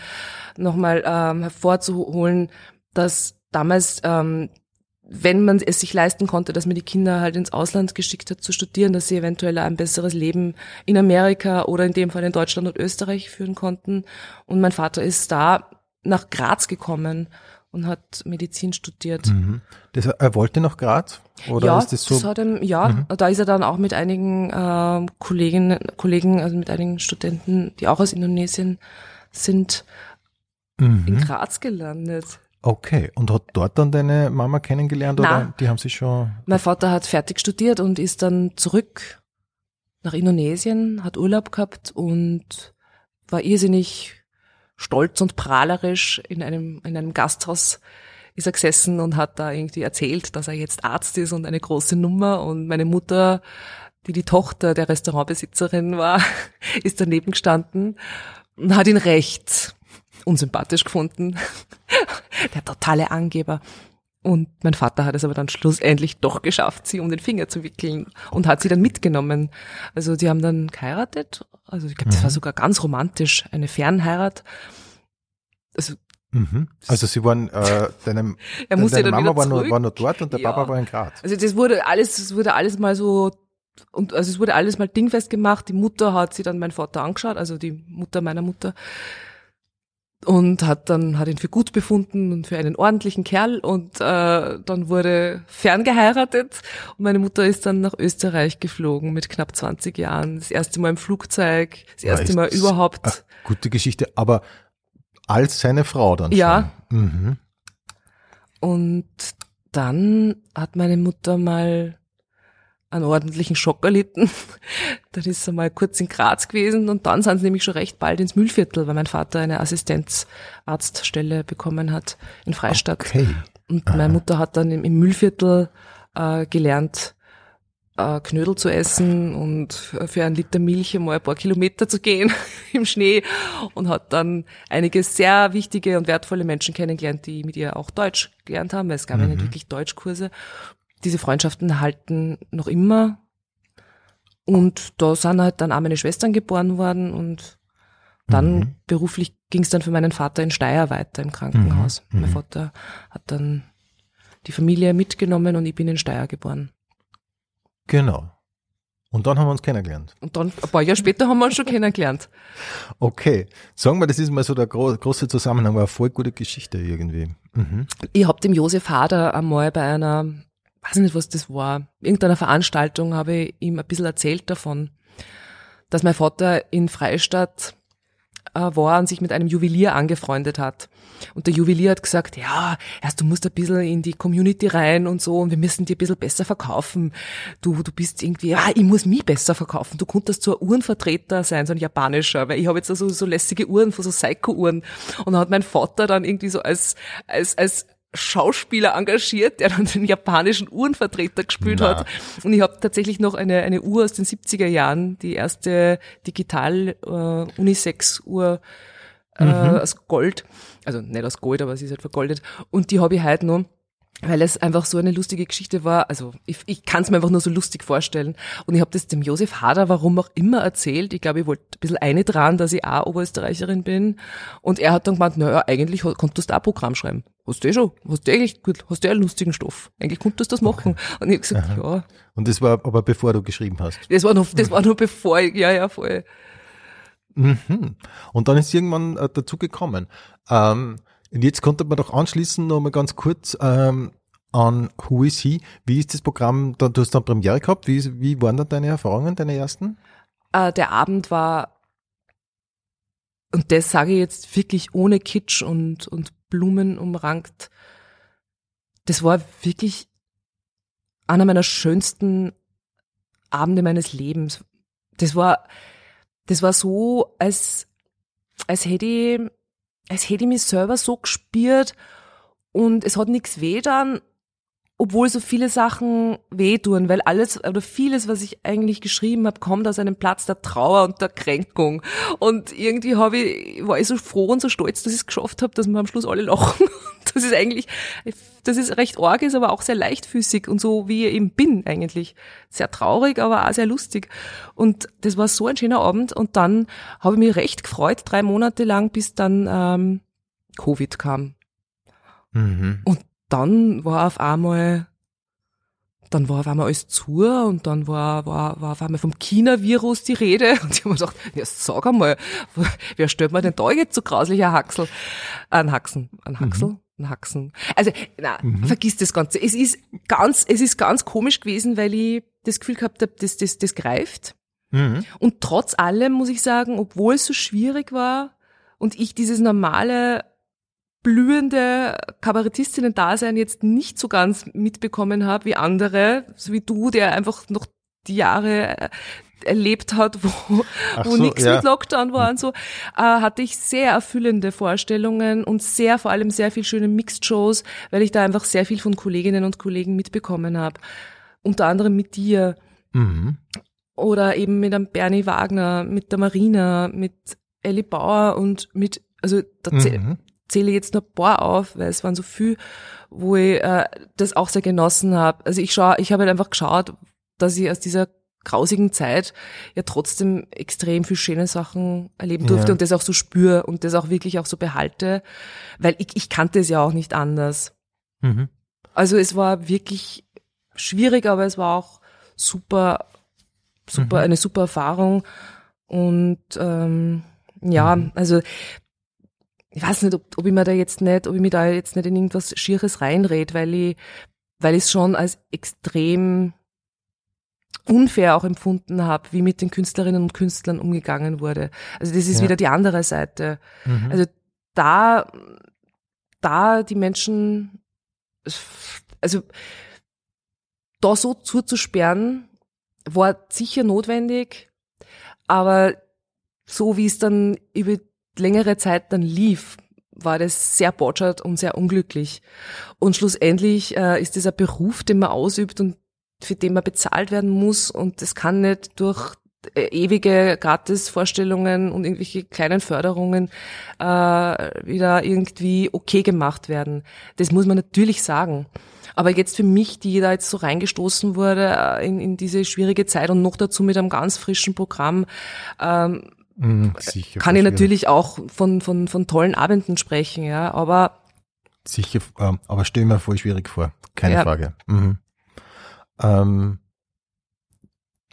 nochmal ähm, hervorzuholen, dass damals ähm, wenn man es sich leisten konnte, dass man die Kinder halt ins Ausland geschickt hat zu studieren, dass sie eventuell ein besseres Leben in Amerika oder in dem Fall in Deutschland und Österreich führen konnten. Und mein Vater ist da nach Graz gekommen und hat Medizin studiert. Mhm. Das, er wollte nach Graz? Oder ja, ist das so? das hat ihm, ja, mhm. da ist er dann auch mit einigen äh, Kolleginnen, Kollegen, also mit einigen Studenten, die auch aus Indonesien sind, mhm. in Graz gelandet. Okay, und hat dort dann deine Mama kennengelernt Nein. oder die haben sich schon? Mein Vater hat fertig studiert und ist dann zurück nach Indonesien, hat Urlaub gehabt und war irrsinnig stolz und prahlerisch in einem, in einem Gasthaus ist er gesessen und hat da irgendwie erzählt, dass er jetzt Arzt ist und eine große Nummer und meine Mutter, die die Tochter der Restaurantbesitzerin war, [LAUGHS] ist daneben gestanden und hat ihn recht unsympathisch gefunden. [LAUGHS] Der totale Angeber. Und mein Vater hat es aber dann schlussendlich doch geschafft, sie um den Finger zu wickeln und hat sie dann mitgenommen. Also die haben dann geheiratet. Also ich glaube, das war Mhm. sogar ganz romantisch, eine Fernheirat. Also Mhm. Also sie waren, äh, deine, [LAUGHS] er musste deine dann Mama war nur, war nur dort und der Ja. Papa war in Graz. Also das wurde alles, es wurde alles mal so und also es wurde alles mal dingfest gemacht. Die Mutter hat sie dann mein Vater angeschaut, also die Mutter meiner Mutter und hat dann hat ihn für gut befunden und für einen ordentlichen Kerl und äh, dann wurde ferngeheiratet und meine Mutter ist dann nach Österreich geflogen mit knapp 20 Jahren, das erste Mal im Flugzeug, das erste ist Mal überhaupt. Gute Geschichte, aber als seine Frau dann Ja. schon. Mhm. Und dann hat meine Mutter mal einen ordentlichen Schock erlitten. [LAUGHS] Dann ist sie mal kurz in Graz gewesen und dann sind sie nämlich schon recht bald ins Mühlviertel, weil mein Vater eine Assistenzarztstelle bekommen hat in Freistadt. Okay. Und meine Mutter hat dann im, im Mühlviertel äh, gelernt, äh, Knödel zu essen und für einen Liter Milch einmal ein paar Kilometer zu gehen [LAUGHS] im Schnee und hat dann einige sehr wichtige und wertvolle Menschen kennengelernt, die mit ihr auch Deutsch gelernt haben. weil Es gab ja nicht wirklich Deutschkurse. Diese Freundschaften halten noch immer. Und da sind halt dann auch meine Schwestern geboren worden und dann Mhm. beruflich ging es dann für meinen Vater in Steyr weiter im Krankenhaus. Mhm. Mein Vater hat dann die Familie mitgenommen und ich bin in Steyr geboren. Genau. Und dann haben wir uns kennengelernt. Und dann, ein paar Jahre später haben wir uns schon kennengelernt. [LAUGHS] Okay. Sagen wir, das ist mal so der gro große Zusammenhang, war eine voll gute Geschichte irgendwie. Mhm. Ich hab dem Josef Hader einmal bei einer, weiß nicht, was das war, irgendeiner Veranstaltung habe ich ihm ein bisschen erzählt davon, dass mein Vater in Freistadt äh, war und sich mit einem Juwelier angefreundet hat. Und der Juwelier hat gesagt, ja, erst du musst ein bisschen in die Community rein und so und wir müssen dir ein bisschen besser verkaufen. Du, du bist irgendwie, ja, ich muss mich besser verkaufen. Du konntest so ein Uhrenvertreter sein, so ein japanischer, weil ich habe jetzt so, so lässige Uhren, so Seiko-Uhren. Und dann hat mein Vater dann irgendwie so als, als, als Schauspieler engagiert, der dann den japanischen Uhrenvertreter gespielt Na. hat. Und ich habe tatsächlich noch eine, eine Uhr aus den 70er Jahren, die erste digital äh, Unisex-Uhr äh, aus Gold. Also nicht aus Gold, aber sie ist halt vergoldet. Und die habe ich heute noch weil es einfach so eine lustige Geschichte war. Also ich, ich kann es mir einfach nur so lustig vorstellen. Und ich habe das dem Josef Hader, warum auch immer, erzählt. Ich glaube, ich wollte ein bisschen eine dran, dass ich auch Oberösterreicherin bin. Und er hat dann gemeint, naja, eigentlich konntest du auch Programm schreiben. Hast du eh schon, hast du eigentlich gut, hast du eh einen lustigen Stoff. Eigentlich konntest du das machen. Und ich hab gesagt, ja, Und das war aber bevor du geschrieben hast. das war noch, das war nur bevor ich, ja, ja, voll. Mhm. Und dann ist irgendwann äh, dazu gekommen. Ähm, und jetzt konnte man doch anschließen noch mal ganz kurz ähm, an Who is He? Wie ist das Programm? Du hast dann Premiere gehabt. Wie, wie waren da deine Erfahrungen, deine ersten? äh, der Abend war, und das sage ich jetzt wirklich ohne Kitsch und, und Blumen umrankt, das war wirklich einer meiner schönsten Abende meines Lebens. Das war, das war so, als, als hätte ich, als hätte ich mich selber so gespürt und es hat nichts weh dann, obwohl so viele Sachen wehtun, weil alles oder vieles, was ich eigentlich geschrieben habe, kommt aus einem Platz der Trauer und der Kränkung. Und irgendwie habe ich, war ich so froh und so stolz, dass ich es geschafft habe, dass wir am Schluss alle lachen. [LAUGHS] Das ist eigentlich, das ist recht arg ist, aber auch sehr leichtfüßig und so wie ich eben bin eigentlich. Sehr traurig, aber auch sehr lustig. Und das war so ein schöner Abend und dann habe ich mich recht gefreut, drei Monate lang, bis dann ähm, Covid kam. Mhm. Und dann war auf einmal dann war auf einmal alles zu und dann war, war, war auf einmal vom China-Virus die Rede [LAUGHS] und ich habe mir gedacht, ja, sag einmal, [LAUGHS] wer stellt mir denn da jetzt so grauslich ein Haxel? Ein Haxen, ein Haxel? Mhm. Ein Haxen. Also, na, mhm. vergiss das Ganze. Es ist ganz, es ist ganz komisch gewesen, weil ich das Gefühl gehabt habe, das, das, das greift. Mhm. Und trotz allem muss ich sagen, obwohl es so schwierig war und ich dieses normale blühende Kabarettistinnen-Dasein jetzt nicht so ganz mitbekommen habe wie andere, so wie du, der einfach noch die Jahre äh, erlebt hat, wo, wo so, nichts ja. mit Lockdown war und so, äh, hatte ich sehr erfüllende Vorstellungen und sehr, vor allem sehr viel schöne Mixed-Shows, weil ich da einfach sehr viel von Kolleginnen und Kollegen mitbekommen habe. Unter anderem mit dir. Mhm. Oder eben mit einem Bernie Wagner, mit der Marina, mit Ellie Bauer und mit, also da mhm zähle jetzt nur ein paar auf, weil es waren so viel, wo ich äh, das auch sehr genossen habe. Also ich schaue, ich habe halt einfach geschaut, dass ich aus dieser grausigen Zeit ja trotzdem extrem viel schöne Sachen erleben durfte ja. und das auch so spüre und das auch wirklich auch so behalte, weil ich, ich kannte es ja auch nicht anders. Mhm. Also es war wirklich schwierig, aber es war auch super, super, mhm. eine super Erfahrung und ähm, ja, mhm. also ich weiß nicht, ob, ob ich mir da jetzt nicht, ob ich mir da jetzt nicht in irgendwas Schieres reinred, weil ich, weil ich es schon als extrem unfair auch empfunden habe, wie mit den Künstlerinnen und Künstlern umgegangen wurde. Also das ist ja. wieder die andere Seite. Mhm. Also da, da die Menschen, also da so zuzusperren, war sicher notwendig, aber so wie es dann über längere Zeit dann lief, war das sehr botschert und sehr unglücklich. Und schlussendlich äh, ist dieser Beruf, den man ausübt und für den man bezahlt werden muss und das kann nicht durch äh, ewige Gratisvorstellungen und irgendwelche kleinen Förderungen äh, wieder irgendwie okay gemacht werden. Das muss man natürlich sagen. Aber jetzt für mich, die da jetzt so reingestoßen wurde äh, in, in diese schwierige Zeit und noch dazu mit einem ganz frischen Programm, ähm, Mhm, sicher, kann ich natürlich auch von, von, von tollen Abenden sprechen, ja, aber. Sicher, ähm, aber stell mir voll schwierig vor, keine ja. Frage. Mhm. Ähm,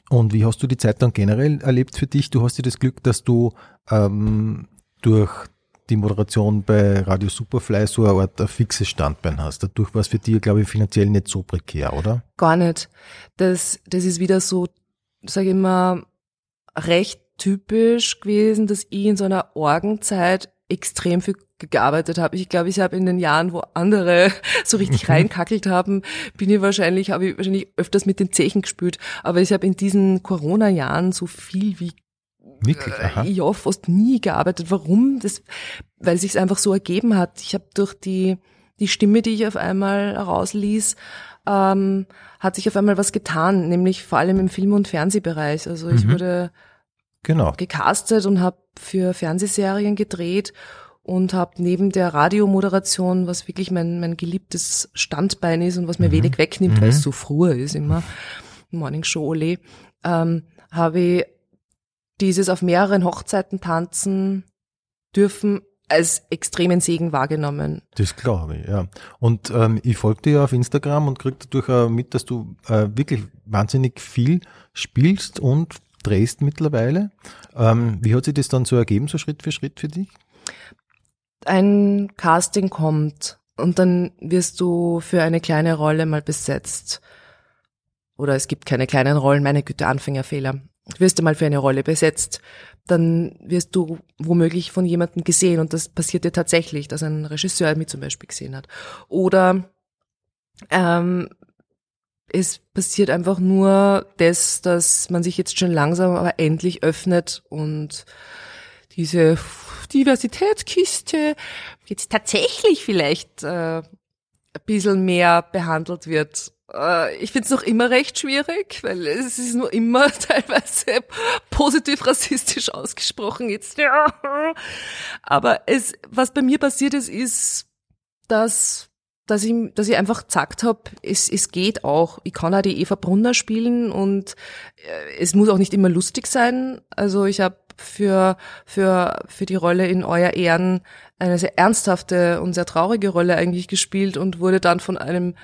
und wie hast du die Zeit dann generell erlebt für dich? Du hast ja das Glück, dass du ähm, durch die Moderation bei Radio Superfly so eine Art ein fixes Standbein hast. Dadurch war es für dich, glaube ich, finanziell nicht so prekär, oder? Gar nicht. Das, das ist wieder so, sage ich mal, recht typisch gewesen, dass ich in so einer Orgenzeit extrem viel gearbeitet habe. Ich glaube, ich habe in den Jahren, wo andere [LAUGHS] so richtig mhm. reinkackelt haben, bin ich wahrscheinlich, habe ich wahrscheinlich öfters mit den Zechen gespült. Aber ich habe in diesen Corona-Jahren so viel wie Wirklich? Äh, Aha. ja fast nie gearbeitet. Warum? Das, weil sich einfach so ergeben hat. Ich habe durch die die Stimme, die ich auf einmal rausließ, ähm, hat sich auf einmal was getan, nämlich vor allem im Film- und Fernsehbereich. Also ich mhm. wurde genau. gecastet und habe für Fernsehserien gedreht und habe neben der Radiomoderation, was wirklich mein, mein geliebtes Standbein ist und was mir mhm. wenig wegnimmt, mhm. weil es so früher ist immer, Morning Show Ole, ähm, habe ich dieses auf mehreren Hochzeiten tanzen dürfen als extremen Segen wahrgenommen. Das glaube ich, ja. Und ähm, ich folge dir ja auf Instagram und krieg dadurch äh, mit, dass du äh, wirklich wahnsinnig viel spielst und drehst mittlerweile. Ähm, wie hat sich das dann so ergeben, so Schritt für Schritt für dich? Ein Casting kommt und dann wirst du für eine kleine Rolle mal besetzt. Oder es gibt keine kleinen Rollen, meine Güte, Anfängerfehler. Du wirst mal für eine Rolle besetzt, dann wirst du womöglich von jemandem gesehen und das passiert dir tatsächlich, dass ein Regisseur mich zum Beispiel gesehen hat. Oder ähm, es passiert einfach nur das, dass man sich jetzt schon langsam aber endlich öffnet und diese Diversitätskiste jetzt tatsächlich vielleicht äh, ein bisschen mehr behandelt wird. Äh, ich finde es noch immer recht schwierig, weil es ist nur immer [LAUGHS] teilweise positiv rassistisch ausgesprochen jetzt. Ja. Aber es, was bei mir passiert ist, ist, dass dass ich, dass ich einfach gesagt habe, es, es geht auch. Ich kann auch die Eva Brunner spielen und äh, es muss auch nicht immer lustig sein. Also ich habe für, für, für die Rolle in Euer Ehren eine sehr ernsthafte und sehr traurige Rolle eigentlich gespielt und wurde dann von einem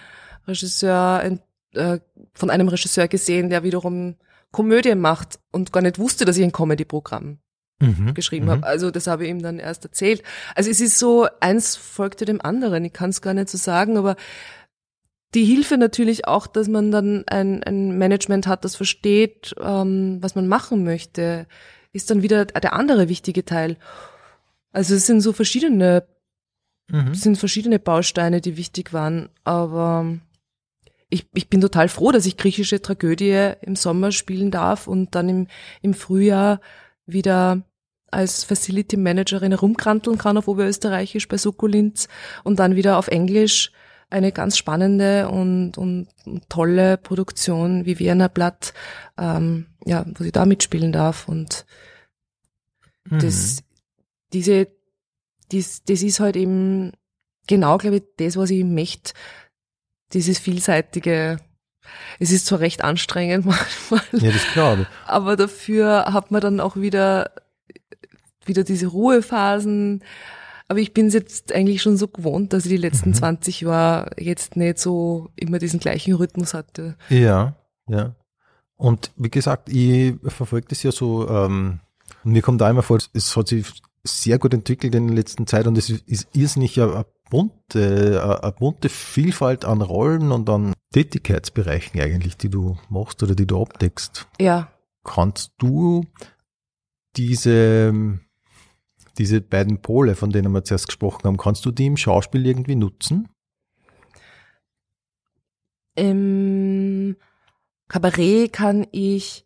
Regisseur, äh, von einem Regisseur gesehen, der wiederum Komödie macht und gar nicht wusste, dass ich ein Comedy-Programm mhm, geschrieben mhm. habe. Also das habe ich ihm dann erst erzählt. Also es ist so, eins folgte dem anderen. Ich kann es gar nicht so sagen, aber die Hilfe natürlich auch, dass man dann ein, ein Management hat, das versteht, ähm, was man machen möchte, ist dann wieder der andere wichtige Teil. Also es sind so verschiedene, mhm. sind verschiedene Bausteine, die wichtig waren, aber ich, ich bin total froh, dass ich griechische Tragödie im Sommer spielen darf und dann im, im Frühjahr wieder als Facility Managerin herumkranteln kann auf Oberösterreichisch bei Sukkulins und dann wieder auf Englisch eine ganz spannende und, und, und tolle Produktion wie Vienna Blatt, ähm, ja, wo sie da mitspielen darf und mhm. das, diese, dies, das ist halt eben genau, glaube ich, das, was ich möchte, dieses vielseitige es ist zwar recht anstrengend [LAUGHS] manchmal. Ja, das glaube ich. Aber dafür hat man dann auch wieder, wieder diese Ruhephasen. Aber ich bin es jetzt eigentlich schon so gewohnt, dass ich die letzten mhm. 20 Jahre jetzt nicht so immer diesen gleichen Rhythmus hatte. Ja, ja. Und wie gesagt, ich verfolge das ja so, ähm, mir kommt da immer vor, es hat sich sehr gut entwickelt in der letzten Zeit und es ist irrsinnig eine bunte, eine bunte Vielfalt an Rollen und an Tätigkeitsbereichen eigentlich, die du machst oder die du abdeckst. Ja. Kannst du diese, diese beiden Pole, von denen wir zuerst gesprochen haben, kannst du die im Schauspiel irgendwie nutzen? Im Kabarett kann ich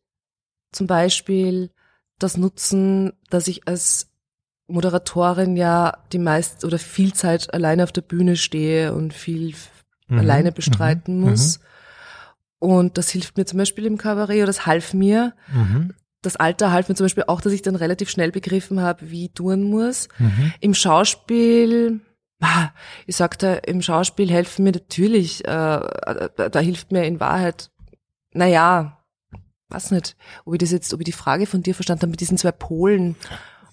zum Beispiel das nutzen, dass ich als Moderatorin ja die meist oder viel Zeit alleine auf der Bühne stehe und viel mhm. alleine bestreiten mhm. muss. Mhm. Und das hilft mir zum Beispiel im Kabarett oder das half mir. Mhm. Das Alter half mir zum Beispiel auch, dass ich dann relativ schnell begriffen habe, wie ich tun muss. Mhm. Im Schauspiel, ich sagte, im Schauspiel helfen mir natürlich, äh, da, da hilft mir in Wahrheit, naja, weiß nicht, ob ich das jetzt, ob ich die Frage von dir verstanden habe mit diesen zwei Polen.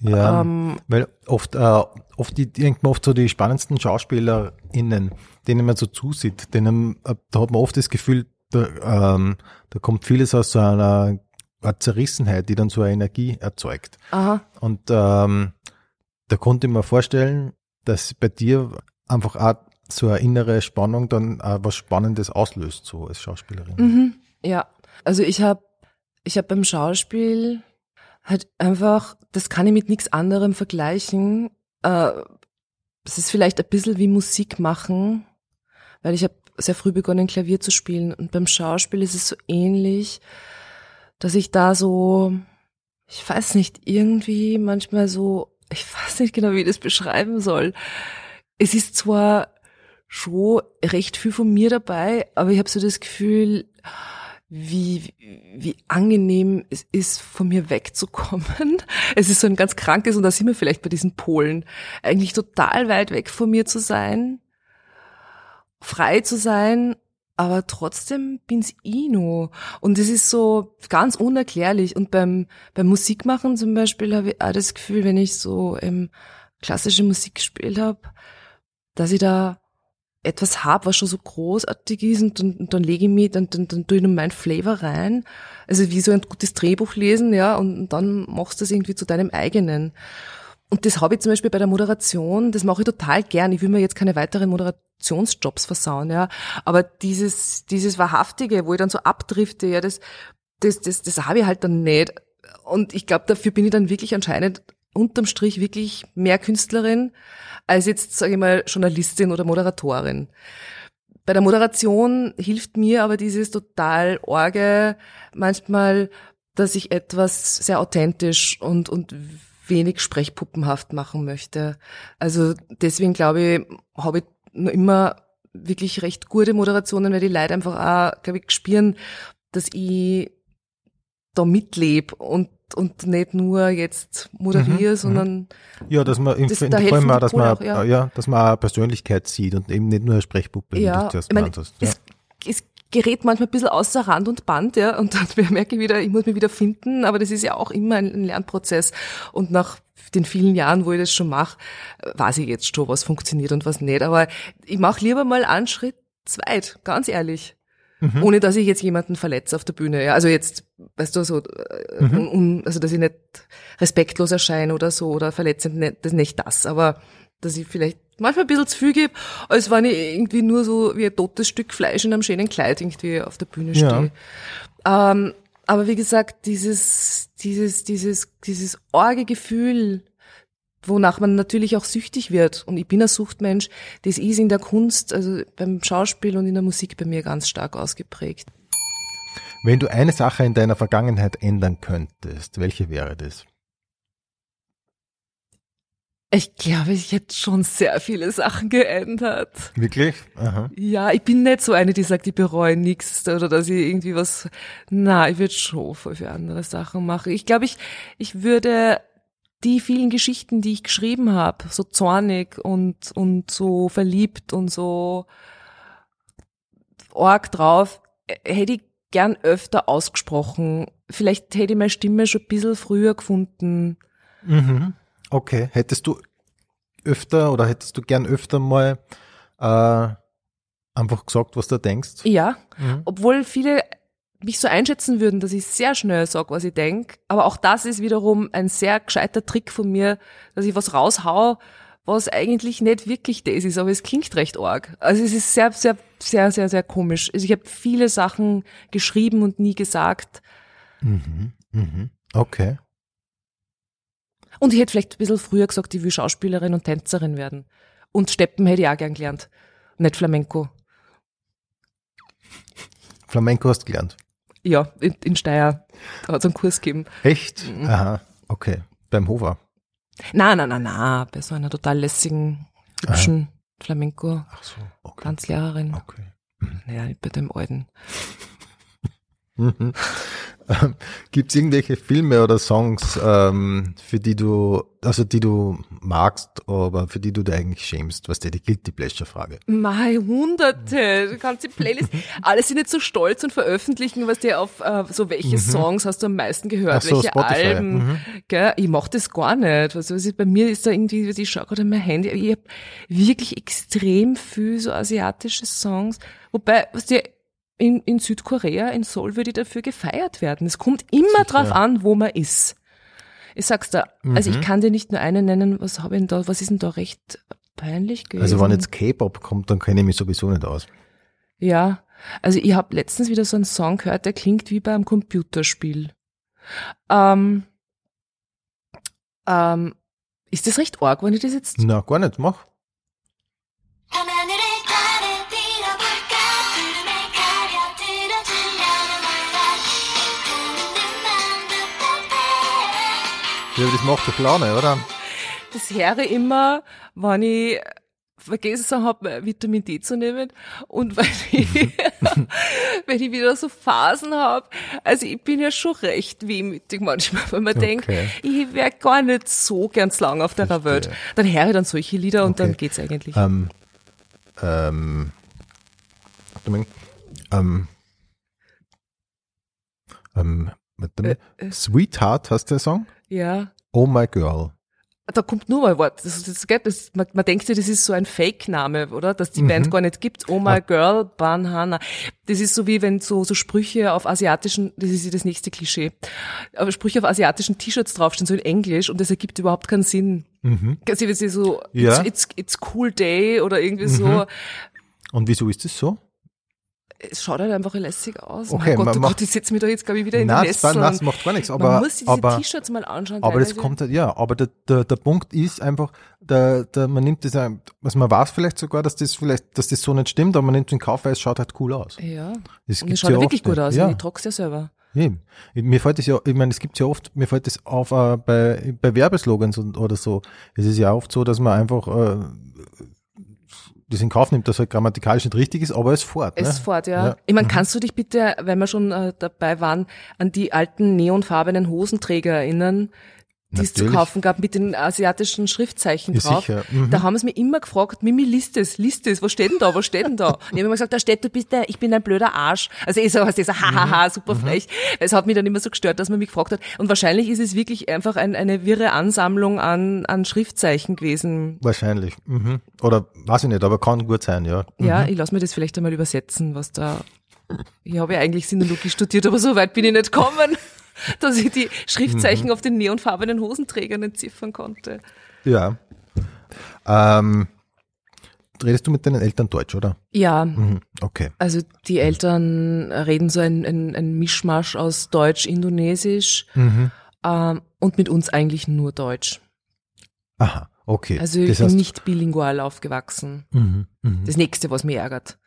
Ja, ähm, weil oft, äh, oft die, denkt man oft so die spannendsten SchauspielerInnen, denen man so zusieht, denen, äh, da hat man oft das Gefühl, da, ähm, da kommt vieles aus so einer, einer Zerrissenheit, die dann so eine Energie erzeugt. Aha. Und ähm, da konnte ich mir vorstellen, dass bei dir einfach auch so eine innere Spannung dann auch was Spannendes auslöst, so als Schauspielerin. Mhm. Ja, also ich habe ich hab beim Schauspiel halt einfach, das kann ich mit nichts anderem vergleichen. Äh, es ist vielleicht ein bisschen wie Musik machen, weil ich habe sehr früh begonnen, Klavier zu spielen. Und beim Schauspiel ist es so ähnlich, dass ich da so, ich weiß nicht, irgendwie manchmal so, ich weiß nicht genau, wie ich das beschreiben soll. Es ist zwar schon recht viel von mir dabei, aber ich habe so das Gefühl, wie, wie angenehm es ist, von mir wegzukommen. [LAUGHS] Es ist so ein ganz krankes, und da sind wir vielleicht bei diesen Polen, eigentlich total weit weg von mir zu sein, frei zu sein, aber trotzdem bin's noch. Und es ist so ganz unerklärlich. Und beim, beim Musikmachen zum Beispiel habe ich auch das Gefühl, wenn ich so ähm, klassische Musik gespielt habe, dass ich da etwas habe, was schon so großartig ist und dann, und dann lege ich mich, dann, dann, dann tue ich nur mein Flavor rein. Also wie so ein gutes Drehbuch lesen, ja, und, und dann machst du das irgendwie zu deinem eigenen. Und das habe ich zum Beispiel bei der Moderation, das mache ich total gern. Ich will mir jetzt keine weiteren Moderationsjobs versauen, ja. Aber dieses, dieses Wahrhaftige, wo ich dann so abdrifte, ja, das, das, das, das habe ich halt dann nicht. Und ich glaube, dafür bin ich dann wirklich anscheinend unterm Strich wirklich mehr Künstlerin als jetzt, sage ich mal, Journalistin oder Moderatorin. Bei der Moderation hilft mir aber dieses total Orge manchmal, dass ich etwas sehr authentisch und, und wenig sprechpuppenhaft machen möchte. Also deswegen glaube ich, habe ich nur immer wirklich recht gute Moderationen, weil die Leute einfach auch, glaube ich, spüren, dass ich da mitlebe und und nicht nur jetzt moderiere, mhm, sondern mhm. ja, dass man im, das, in da allem auch, dass man auch, ja. ja. dass man eine Persönlichkeit sieht und eben nicht nur eine Sprechpuppe, ja, ich meine, hast. Ja. Es, es gerät manchmal ein bisschen außer Rand und Band, ja, und dann [LAUGHS] merke ich wieder, ich muss mich wieder finden, aber das ist ja auch immer ein, ein Lernprozess. Und nach den vielen Jahren, wo ich das schon mache, weiß ich jetzt schon, was funktioniert und was nicht. Aber ich mache lieber mal einen Schritt zweit, ganz ehrlich. Mhm. Ohne dass ich jetzt jemanden verletze auf der Bühne. Ja, also jetzt, weißt du, so, äh, mhm. um, also dass ich nicht respektlos erscheine oder so oder verletzend, nicht, das ist nicht das, aber dass ich vielleicht manchmal ein bisschen zu viel gebe, als wenn ich irgendwie nur so wie ein totes Stück Fleisch in einem schönen Kleid irgendwie auf der Bühne stehe. Ja. Ähm, aber wie gesagt, dieses, dieses, dieses, dieses orge Gefühl, wonach man natürlich auch süchtig wird. Und ich bin ein Suchtmensch, das ist in der Kunst, also beim Schauspiel und in der Musik bei mir ganz stark ausgeprägt. Wenn du eine Sache in deiner Vergangenheit ändern könntest, welche wäre das? Ich glaube, ich hätte schon sehr viele Sachen geändert. Wirklich? Aha. Ja, ich bin nicht so eine, die sagt, ich bereue nichts oder dass ich irgendwie was. Na, ich würde schon voll für andere Sachen machen. Ich glaube, ich, ich würde die vielen Geschichten, die ich geschrieben habe, so zornig und, und so verliebt und so arg drauf, hätte ich gern öfter ausgesprochen. Vielleicht hätte ich meine Stimme schon ein bisschen früher gefunden. Mhm. Okay. Hättest du öfter oder hättest du gern öfter mal äh, einfach gesagt, was du denkst? Ja. Mhm. Obwohl viele mich so einschätzen würden, dass ich sehr schnell sage, was ich denk. Aber auch das ist wiederum ein sehr gescheiter Trick von mir, dass ich was raushau, was eigentlich nicht wirklich das ist, aber es klingt recht arg. Also es ist sehr, sehr, sehr, sehr, sehr komisch. Also ich habe viele Sachen geschrieben und nie gesagt. Mhm, mhm. Okay. Und ich hätte vielleicht ein bisschen früher gesagt, ich will Schauspielerin und Tänzerin werden. Und Steppen hätte ich auch gern gelernt. Nicht Flamenco. Flamenco hast du gelernt? Ja, in, in Steyr. Da hat es einen Kurs gegeben. Echt? Mhm. Aha, okay. Beim Hofer? Nein, nein, nein, nein. Bei so einer total lässigen, hübschen Aha. Flamenco. Ach so, okay. Tanzlehrerin. Okay. Mhm. Naja, bei dem alten. [LAUGHS] Mhm. Gibt es irgendwelche Filme oder Songs, ähm, für die du, also die du magst, aber für die du dich eigentlich schämst? Was dir die Guilty Pleasure Frage? Mei, hunderte, du kannst die Playlist, [LAUGHS] alle sind nicht so stolz und veröffentlichen, was dir auf, äh, so welche mhm. Songs hast du am meisten gehört, so, welche Spotify. Alben, mhm. gell? Ich mach das gar nicht. Also, was ist, bei mir ist da irgendwie, ich schaue gerade mein Handy, ich habe wirklich extrem viel so asiatische Songs, wobei, was dir in, in Südkorea, in Seoul, würde dafür gefeiert werden. Es kommt immer Sicher. drauf an, wo man ist. Ich sag's da, mhm. also ich mhm. kann dir nicht nur einen nennen, was habe ich denn da, was ist denn da recht peinlich gewesen? Also wenn jetzt K-Pop kommt, dann kenne ich mich sowieso nicht aus. Ja, also ich habe letztens wieder so einen Song gehört, der klingt wie beim Computerspiel. Ähm, ähm, ist das recht arg, wenn ich das jetzt... Na, gar nicht, mach. Ja, das macht doch Laune, oder? Das höre ich immer, wenn ich vergessen habe, Vitamin D zu nehmen und [LAUGHS] wenn ich, [LAUGHS] wenn ich wieder so Phasen habe. Also ich bin ja schon recht wehmütig manchmal, weil man okay. denkt, ich wäre gar nicht so ganz lang auf der Welt. Dann höre ich dann solche Lieder und okay. dann geht's eigentlich. Ähm, ähm, ähm, ähm, warte mal. Äh, äh. Sweetheart, hast du den Song? Ja. Oh my girl. Da kommt nur mal ein Wort. Das, das, das, man, man denkt sich, das ist so ein Fake-Name, oder? Dass die mhm. Band gar nicht gibt. Oh my ah. girl, Banhana. Das ist so wie wenn so, so Sprüche auf asiatischen, das ist das nächste Klischee, aber Sprüche auf asiatischen T-Shirts draufstehen, so in Englisch, und das ergibt überhaupt keinen Sinn. Mhm. Also, so, ja. it's, it's, it's cool day oder irgendwie mhm. so. Und wieso ist das so? Es schaut halt einfach lässig aus. Okay, oh Gott, oh Gott, ich setze mich da jetzt, glaube ich, wieder in nein, die Nessel. Nein, das macht gar nichts. Aber, man muss diese T-Shirts mal anschauen. Aber das kommt halt, ja, aber der, der, der Punkt ist einfach, der, der, man nimmt das, also man weiß vielleicht sogar, dass das vielleicht, dass das so nicht stimmt, aber man nimmt den Kauf, weil es schaut halt cool aus. Ja. Das und es schaut ja wirklich gut aus. Ja. Ich trage es ja selber. Eben. Mir fällt es ja, ich meine, es gibt ja oft, mir fällt es auf äh, bei, bei Werbeslogans und, oder so. Es ist ja oft so, dass man einfach äh, das in Kauf nimmt, dass er grammatikalisch nicht richtig ist, aber es fort. Ne? Es fort, ja. ja. Ich meine, mhm. kannst du dich bitte, wenn wir schon äh, dabei waren, an die alten neonfarbenen Hosenträger erinnern? Die es zu Natürlich. kaufen gab mit den asiatischen Schriftzeichen Ja, drauf. sicher. Mhm. Da haben sie mich immer gefragt, Mimi, liest es, liest es, was steht denn da, was steht denn da? [LAUGHS] Und ich habe immer gesagt, da steht, du bist der, ich bin ein blöder Arsch. Also ich so, was dieser, Mhm. hahaha, super frech. Es hat mich dann immer so gestört, dass man mich gefragt hat. Und wahrscheinlich ist es wirklich einfach ein, eine wirre Ansammlung an, an Schriftzeichen gewesen. Wahrscheinlich. Mhm. Oder weiß ich nicht, aber kann gut sein, ja. Ja, ich lasse mir das vielleicht einmal übersetzen, was da. Ich habe ja eigentlich Sinologie studiert, aber so weit bin ich nicht gekommen, [LAUGHS] dass ich die Schriftzeichen auf den neonfarbenen Hosenträgern entziffern konnte. Ja. Ähm, redest du mit deinen Eltern Deutsch, oder? Ja, Mhm. Okay. also die Eltern reden so ein, ein, ein Mischmasch aus Deutsch, Indonesisch Mhm. ähm, und mit uns eigentlich nur Deutsch. Aha, okay. Also ich das bin heißt, nicht bilingual aufgewachsen. Mhm. Mhm. Das nächste, was mich ärgert.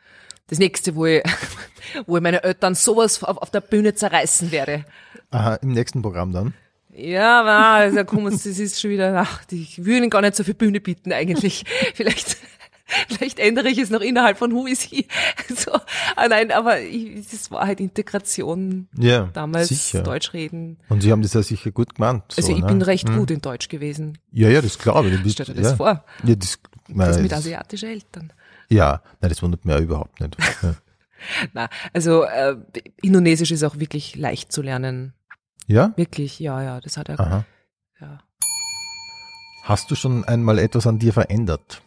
Das nächste, wo ich, [LAUGHS] wo ich meine Eltern sowas auf, auf der Bühne zerreißen werde. Aha, im nächsten Programm dann. Ja, na, also komm, das ist schon wieder, ach, ich würde Ihnen gar nicht so viel Bühne bieten eigentlich. [LAUGHS] Vielleicht, vielleicht ändere ich es noch innerhalb von Who is He. [LAUGHS] So, ah, nein, aber ich, das war halt Integration Ja, damals, sicher. Deutsch reden. Und Sie haben das ja sicher gut gemeint. So, Also ich ne? bin recht Mhm. gut in Deutsch gewesen. Ja, ja, das glaube ich. Stell dir das ja. vor. Ja, das, Das mit asiatischen Eltern. Ja, nein, das wundert mich auch überhaupt nicht. [LAUGHS] Ja. Na, also äh, Indonesisch ist auch wirklich leicht zu lernen. ja? Wirklich, ja, ja, das hat er. Aha. Ja. Hast du schon einmal etwas an dir verändert?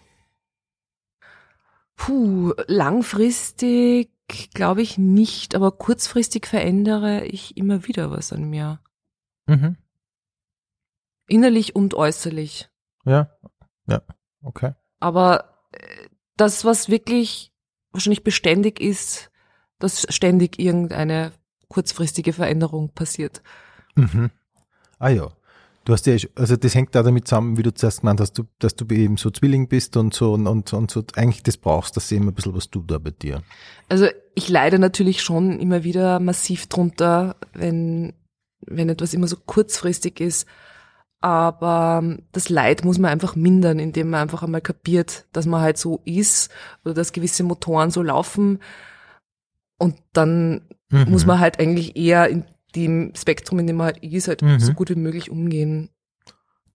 Puh, langfristig glaube ich nicht, aber kurzfristig verändere ich immer wieder was an mir. Mhm. Innerlich und äußerlich. Ja, ja, okay. Aber das, was wirklich wahrscheinlich beständig ist, dass ständig irgendeine kurzfristige Veränderung passiert. Mhm. Ah ja. Du hast ja, also das hängt da damit zusammen, wie du zuerst gemeint hast, du, dass du eben so Zwilling bist und so und, und, und so eigentlich das brauchst, dass eben ein bisschen was tut da bei dir. Also ich leide natürlich schon immer wieder massiv drunter, wenn, wenn etwas immer so kurzfristig ist. Aber das Leid muss man einfach mindern, indem man einfach einmal kapiert, dass man halt so ist oder dass gewisse Motoren so laufen. Und dann Mhm. muss man halt eigentlich eher in dem Spektrum, in dem man halt ist, halt Mhm. so gut wie möglich umgehen.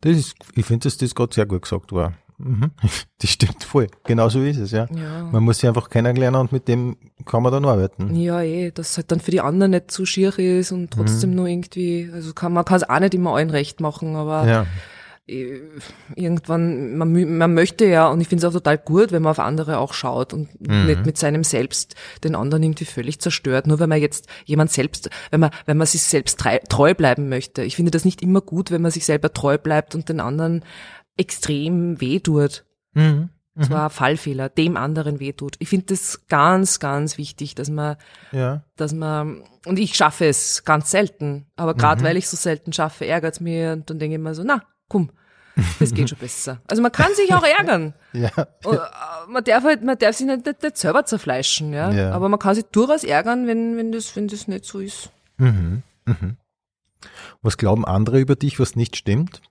Das ist, ich finde, dass das gerade sehr gut gesagt war. Mhm. [LAUGHS] Das stimmt voll. Genau so ist es, ja. Ja. Man muss sich einfach kennenlernen und mit dem kann man dann arbeiten. Ja, eh, dass es halt dann für die anderen nicht zu schier ist und trotzdem Mhm. nur irgendwie, also kann, man kann es auch nicht immer allen recht machen, aber Ja. irgendwann, man, man möchte ja, und ich finde es auch total gut, wenn man auf andere auch schaut und Mhm. nicht mit seinem Selbst den anderen irgendwie völlig zerstört, nur wenn man jetzt jemand selbst, wenn man, wenn man sich selbst treu bleiben möchte. Ich finde das nicht immer gut, wenn man sich selber treu bleibt und den anderen extrem weh tut. Mhm. Das war ein Fallfehler, dem anderen weh tut. Ich finde das ganz, ganz wichtig, dass man Ja. dass man, und ich schaffe es ganz selten, aber gerade Mhm. weil ich so selten schaffe, ärgert es mir und dann denke ich mir so, na, komm, das geht schon besser. Also man kann sich auch [LAUGHS] ärgern. Ja. Und, äh, man darf halt, man darf sich nicht, nicht, nicht selber zerfleischen, ja? Ja. Aber man kann sich durchaus ärgern, wenn, wenn das, wenn das nicht so ist. Mhm. Mhm. Was glauben andere über dich, was nicht stimmt?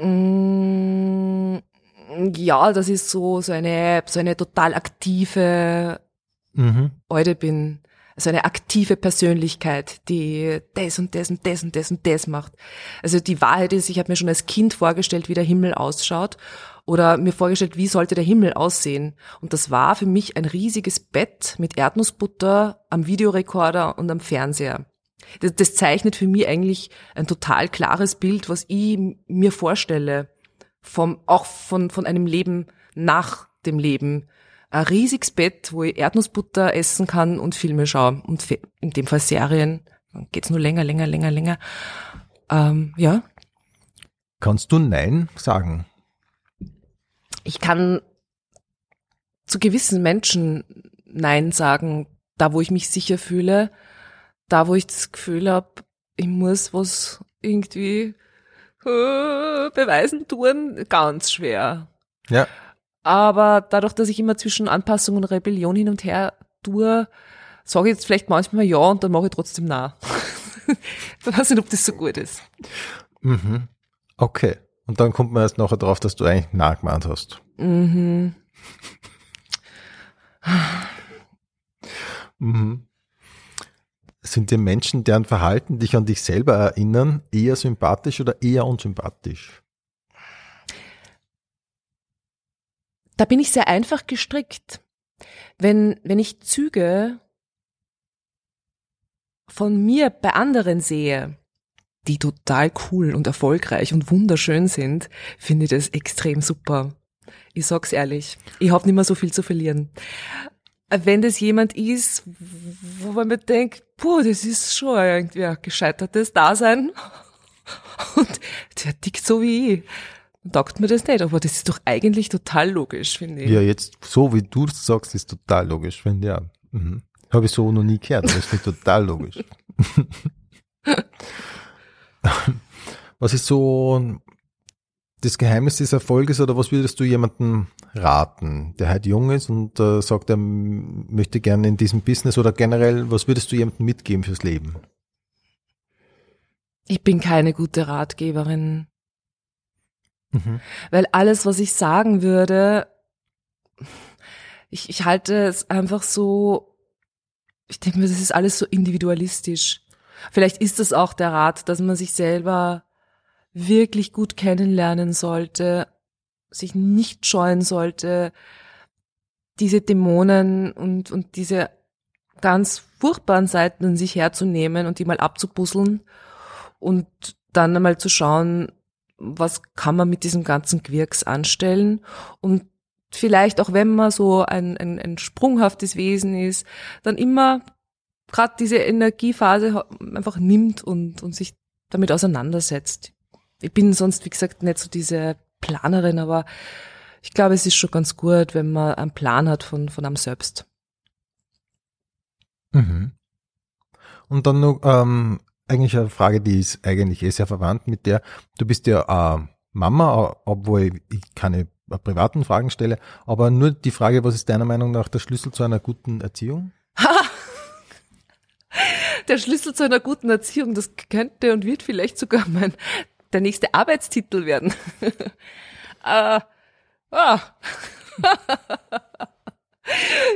Mm, ja, das ist so, so eine, so eine total aktive Mhm. heute bin, also eine aktive Persönlichkeit, die das und das und das und das und das macht. Also die Wahrheit ist, ich habe mir schon als Kind vorgestellt, wie der Himmel ausschaut oder mir vorgestellt, wie sollte der Himmel aussehen. Und das war für mich ein riesiges Bett mit Erdnussbutter am Videorekorder und am Fernseher. Das, das zeichnet für mich eigentlich ein total klares Bild, was ich mir vorstelle, vom, auch von, von einem Leben nach dem Leben ein riesiges Bett, wo ich Erdnussbutter essen kann und Filme schaue. Und in dem Fall Serien. Dann geht's nur länger, länger, länger, länger. Ähm, ja, Kannst du Nein sagen? ich kann zu gewissen Menschen Nein sagen, da wo ich mich sicher fühle, da wo ich das Gefühl habe, ich muss was irgendwie äh, beweisen tun, ganz schwer. Ja. Aber dadurch, dass ich immer zwischen Anpassung und Rebellion hin und her tue, sage ich jetzt vielleicht manchmal ja und dann mache ich trotzdem na. [LAUGHS] ich weiß nicht, ob das so gut ist. Mhm. Okay. Und dann kommt man erst nachher drauf, dass du eigentlich nah gemeint hast. Mhm. Mhm. Sind dir Menschen, deren Verhalten dich an dich selber erinnern, eher sympathisch oder eher unsympathisch? Da bin ich sehr einfach gestrickt. Wenn, wenn ich Züge von mir bei anderen sehe, die total cool und erfolgreich und wunderschön sind, finde ich das extrem super. Ich sag's ehrlich, ich habe nicht mehr so viel zu verlieren. Wenn das jemand ist, wo man mir denkt, puh, das ist schon irgendwie ein gescheitertes Dasein [LAUGHS] und der tickt so wie ich, dann taugt mir das nicht, aber das ist doch eigentlich total logisch, finde ich. Ja, jetzt so wie du es sagst, ist total logisch, finde ich. Ja. Mhm. Habe ich so noch nie gehört, das ist total logisch. [LAUGHS] Was ist so das Geheimnis des Erfolges oder was würdest du jemandem raten, der halt jung ist und äh, sagt, er möchte gerne in diesem Business oder generell, was würdest du jemandem mitgeben fürs Leben? Ich bin keine gute Ratgeberin. Mhm. Weil alles, was ich sagen würde, ich, ich halte es einfach so, ich denke mir, das ist alles so individualistisch. Vielleicht ist das auch der Rat, dass man sich selber wirklich gut kennenlernen sollte, sich nicht scheuen sollte, diese Dämonen und, und diese ganz furchtbaren Seiten in sich herzunehmen und die mal abzupuzzeln und dann einmal zu schauen, was kann man mit diesem ganzen Quirks anstellen und vielleicht auch wenn man so ein, ein, ein sprunghaftes Wesen ist, dann immer gerade diese Energiephase einfach nimmt und, und sich damit auseinandersetzt. Ich bin sonst, wie gesagt, nicht so diese Planerin, aber ich glaube, es ist schon ganz gut, wenn man einen Plan hat von, von einem selbst. Mhm. Und dann noch ähm, eigentlich eine Frage, die ist eigentlich eh sehr verwandt mit der, du bist ja äh, Mama, obwohl ich keine privaten Fragen stelle, aber nur die Frage, was ist deiner Meinung nach der Schlüssel zu einer guten Erziehung? [LAUGHS] der Schlüssel zu einer guten Erziehung, das könnte und wird vielleicht sogar mein der nächste Arbeitstitel werden. [LAUGHS] äh, ah. [LAUGHS]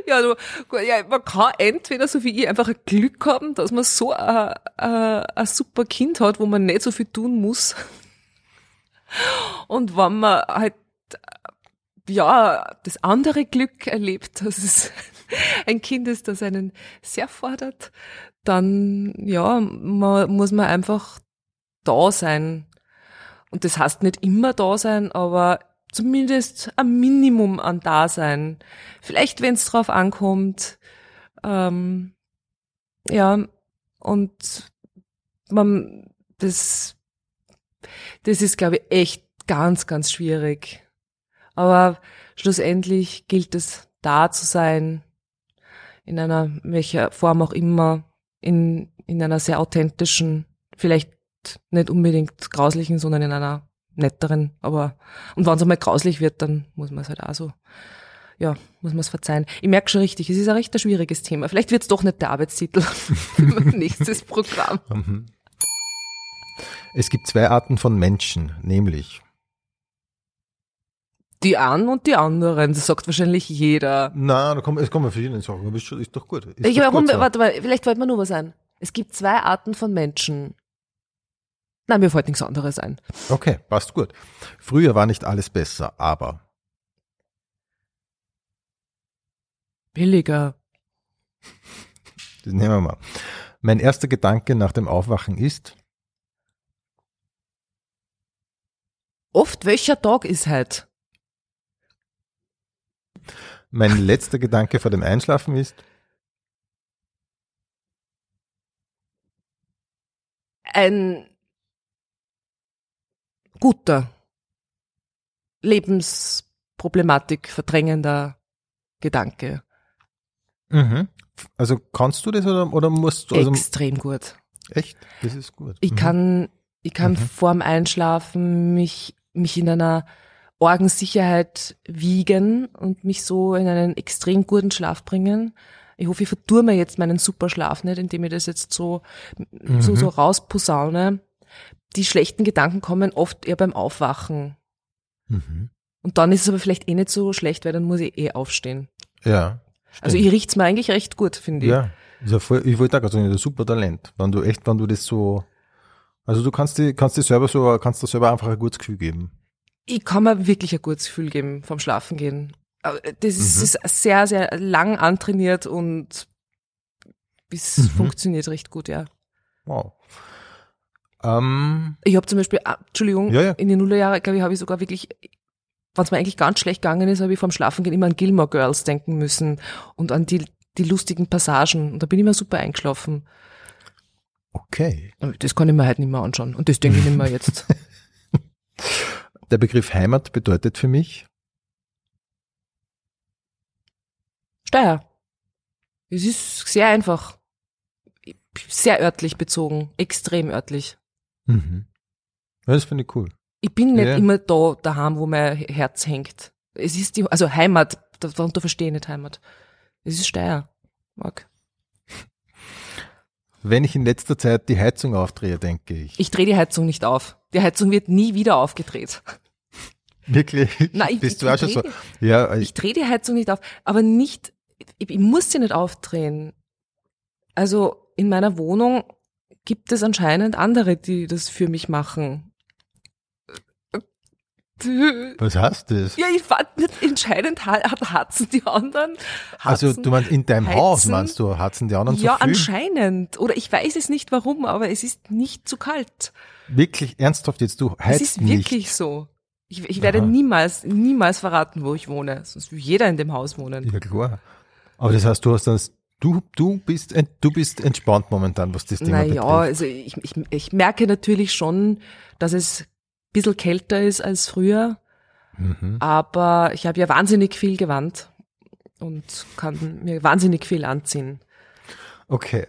ja, du, ja, man kann entweder so wie ich einfach ein Glück haben, dass man so ein, ein, ein super Kind hat, wo man nicht so viel tun muss. Und wenn man halt ja, das andere Glück erlebt, dass es [LAUGHS] ein Kind ist, das einen sehr fordert, dann ja, man, muss man einfach da sein und das heißt nicht immer da sein, aber zumindest ein Minimum an Dasein. Vielleicht, wenn es drauf ankommt. Ähm, ja, und man, das, das ist, glaube ich, echt ganz, ganz schwierig. Aber schlussendlich gilt es, da zu sein, in einer, welcher Form auch immer, in, in einer sehr authentischen, vielleicht nicht unbedingt grauslichen, sondern in einer netteren. Aber und wenn es einmal grauslich wird, dann muss man es halt auch so, ja, muss man es verzeihen. Ich merke schon richtig, es ist ein recht schwieriges Thema. Vielleicht wird es doch nicht der Arbeitstitel [LAUGHS] für mein nächstes Programm. Mhm. Es gibt zwei Arten von Menschen, nämlich die einen und die anderen, das sagt wahrscheinlich jeder. Na, da kommen, es kommen verschiedene Sachen, aber ist, ist doch gut. Ist ich, doch warum, gut so. warte mal, vielleicht fällt mir nur was ein. Es gibt zwei Arten von Menschen. Nein, mir fällt nichts anderes ein. Okay, passt gut. Früher war nicht alles besser, aber. Billiger. Das nehmen wir mal. Mein erster Gedanke nach dem Aufwachen ist. Oft welcher Tag ist heute? Mein letzter Gedanke vor dem Einschlafen ist. Ein guter, Lebensproblematik verdrängender Gedanke. Mhm. Also kannst du das oder, oder musst du? Also Extrem gut. Echt? Das ist gut. Ich mhm. kann, ich kann mhm. vorm Einschlafen mich, mich in einer Orgensicherheit wiegen und mich so in einen extrem guten Schlaf bringen. Ich hoffe, ich vertue mir jetzt meinen super Schlaf nicht, indem ich das jetzt so, so, so mhm. rausposaune die schlechten Gedanken kommen oft eher beim Aufwachen. Mhm. Und dann ist es aber vielleicht eh nicht so schlecht, weil dann muss ich eh aufstehen. Ja. Stimmt. Also ich riecht's mir eigentlich recht gut, finde ich. Ja. Also voll, ich wollte auch gerade sagen, das ist ein super Talent. Wenn du echt, wenn du das so, also du kannst dir, kannst dir selber so, kannst dir selber einfach ein gutes Gefühl geben. Ich kann mir wirklich ein gutes Gefühl geben vom Schlafen gehen. Das ist mhm. sehr, sehr lang antrainiert und es mhm. funktioniert recht gut, ja. Wow. Ähm, ich habe zum Beispiel, ah, Entschuldigung, ja, ja. in den Nullerjahren, glaube ich, habe ich sogar wirklich, wenn es mir eigentlich ganz schlecht gegangen ist, habe ich vorm Schlafengehen immer an Gilmore Girls denken müssen und an die, die lustigen Passagen. Und da bin ich immer super eingeschlafen. Okay. Das kann ich mir halt nicht mehr anschauen. Und das denke ich nicht mehr jetzt. [LAUGHS] [LAUGHS] Der Begriff Heimat bedeutet für mich? Steuer. Es ist sehr einfach. Sehr örtlich bezogen. Extrem örtlich. Mhm. Ja, das finde ich cool. Ich bin nicht ja. immer da daheim, wo mein Herz hängt. Es ist die, also Heimat, darunter verstehe ich nicht Heimat. Es ist Steier. Mag. Wenn ich in letzter Zeit die Heizung aufdrehe, denke ich. Ich drehe die Heizung nicht auf. Die Heizung wird nie wieder aufgedreht. [LAUGHS] Wirklich? Nein, ich, Bist ich, du auch schon so? Ja, ich, ich drehe die Heizung nicht auf, aber nicht, ich, ich muss sie nicht aufdrehen. Also in meiner Wohnung gibt es anscheinend andere, die das für mich machen. Was heißt das? Ja, ich fand nicht entscheidend hatzen die anderen. Hatzen, also du meinst in deinem heizen. Haus meinst du, hatzen die anderen ja, so viel? Ja, anscheinend. Oder ich weiß es nicht warum, aber es ist nicht zu kalt. Wirklich ernsthaft jetzt, du heizt Es ist nicht. wirklich so. Ich, ich werde Aha. niemals, niemals verraten, wo ich wohne. Sonst will jeder in dem Haus wohnen. Ja, klar. Aber das heißt, du hast das, du, du bist, du bist entspannt momentan, was das Thema naja, betrifft. Naja, also ich, ich, ich merke natürlich schon, dass es bisschen kälter ist als früher. Mhm. Aber ich habe ja wahnsinnig viel gewandt und kann mir wahnsinnig viel anziehen. Okay.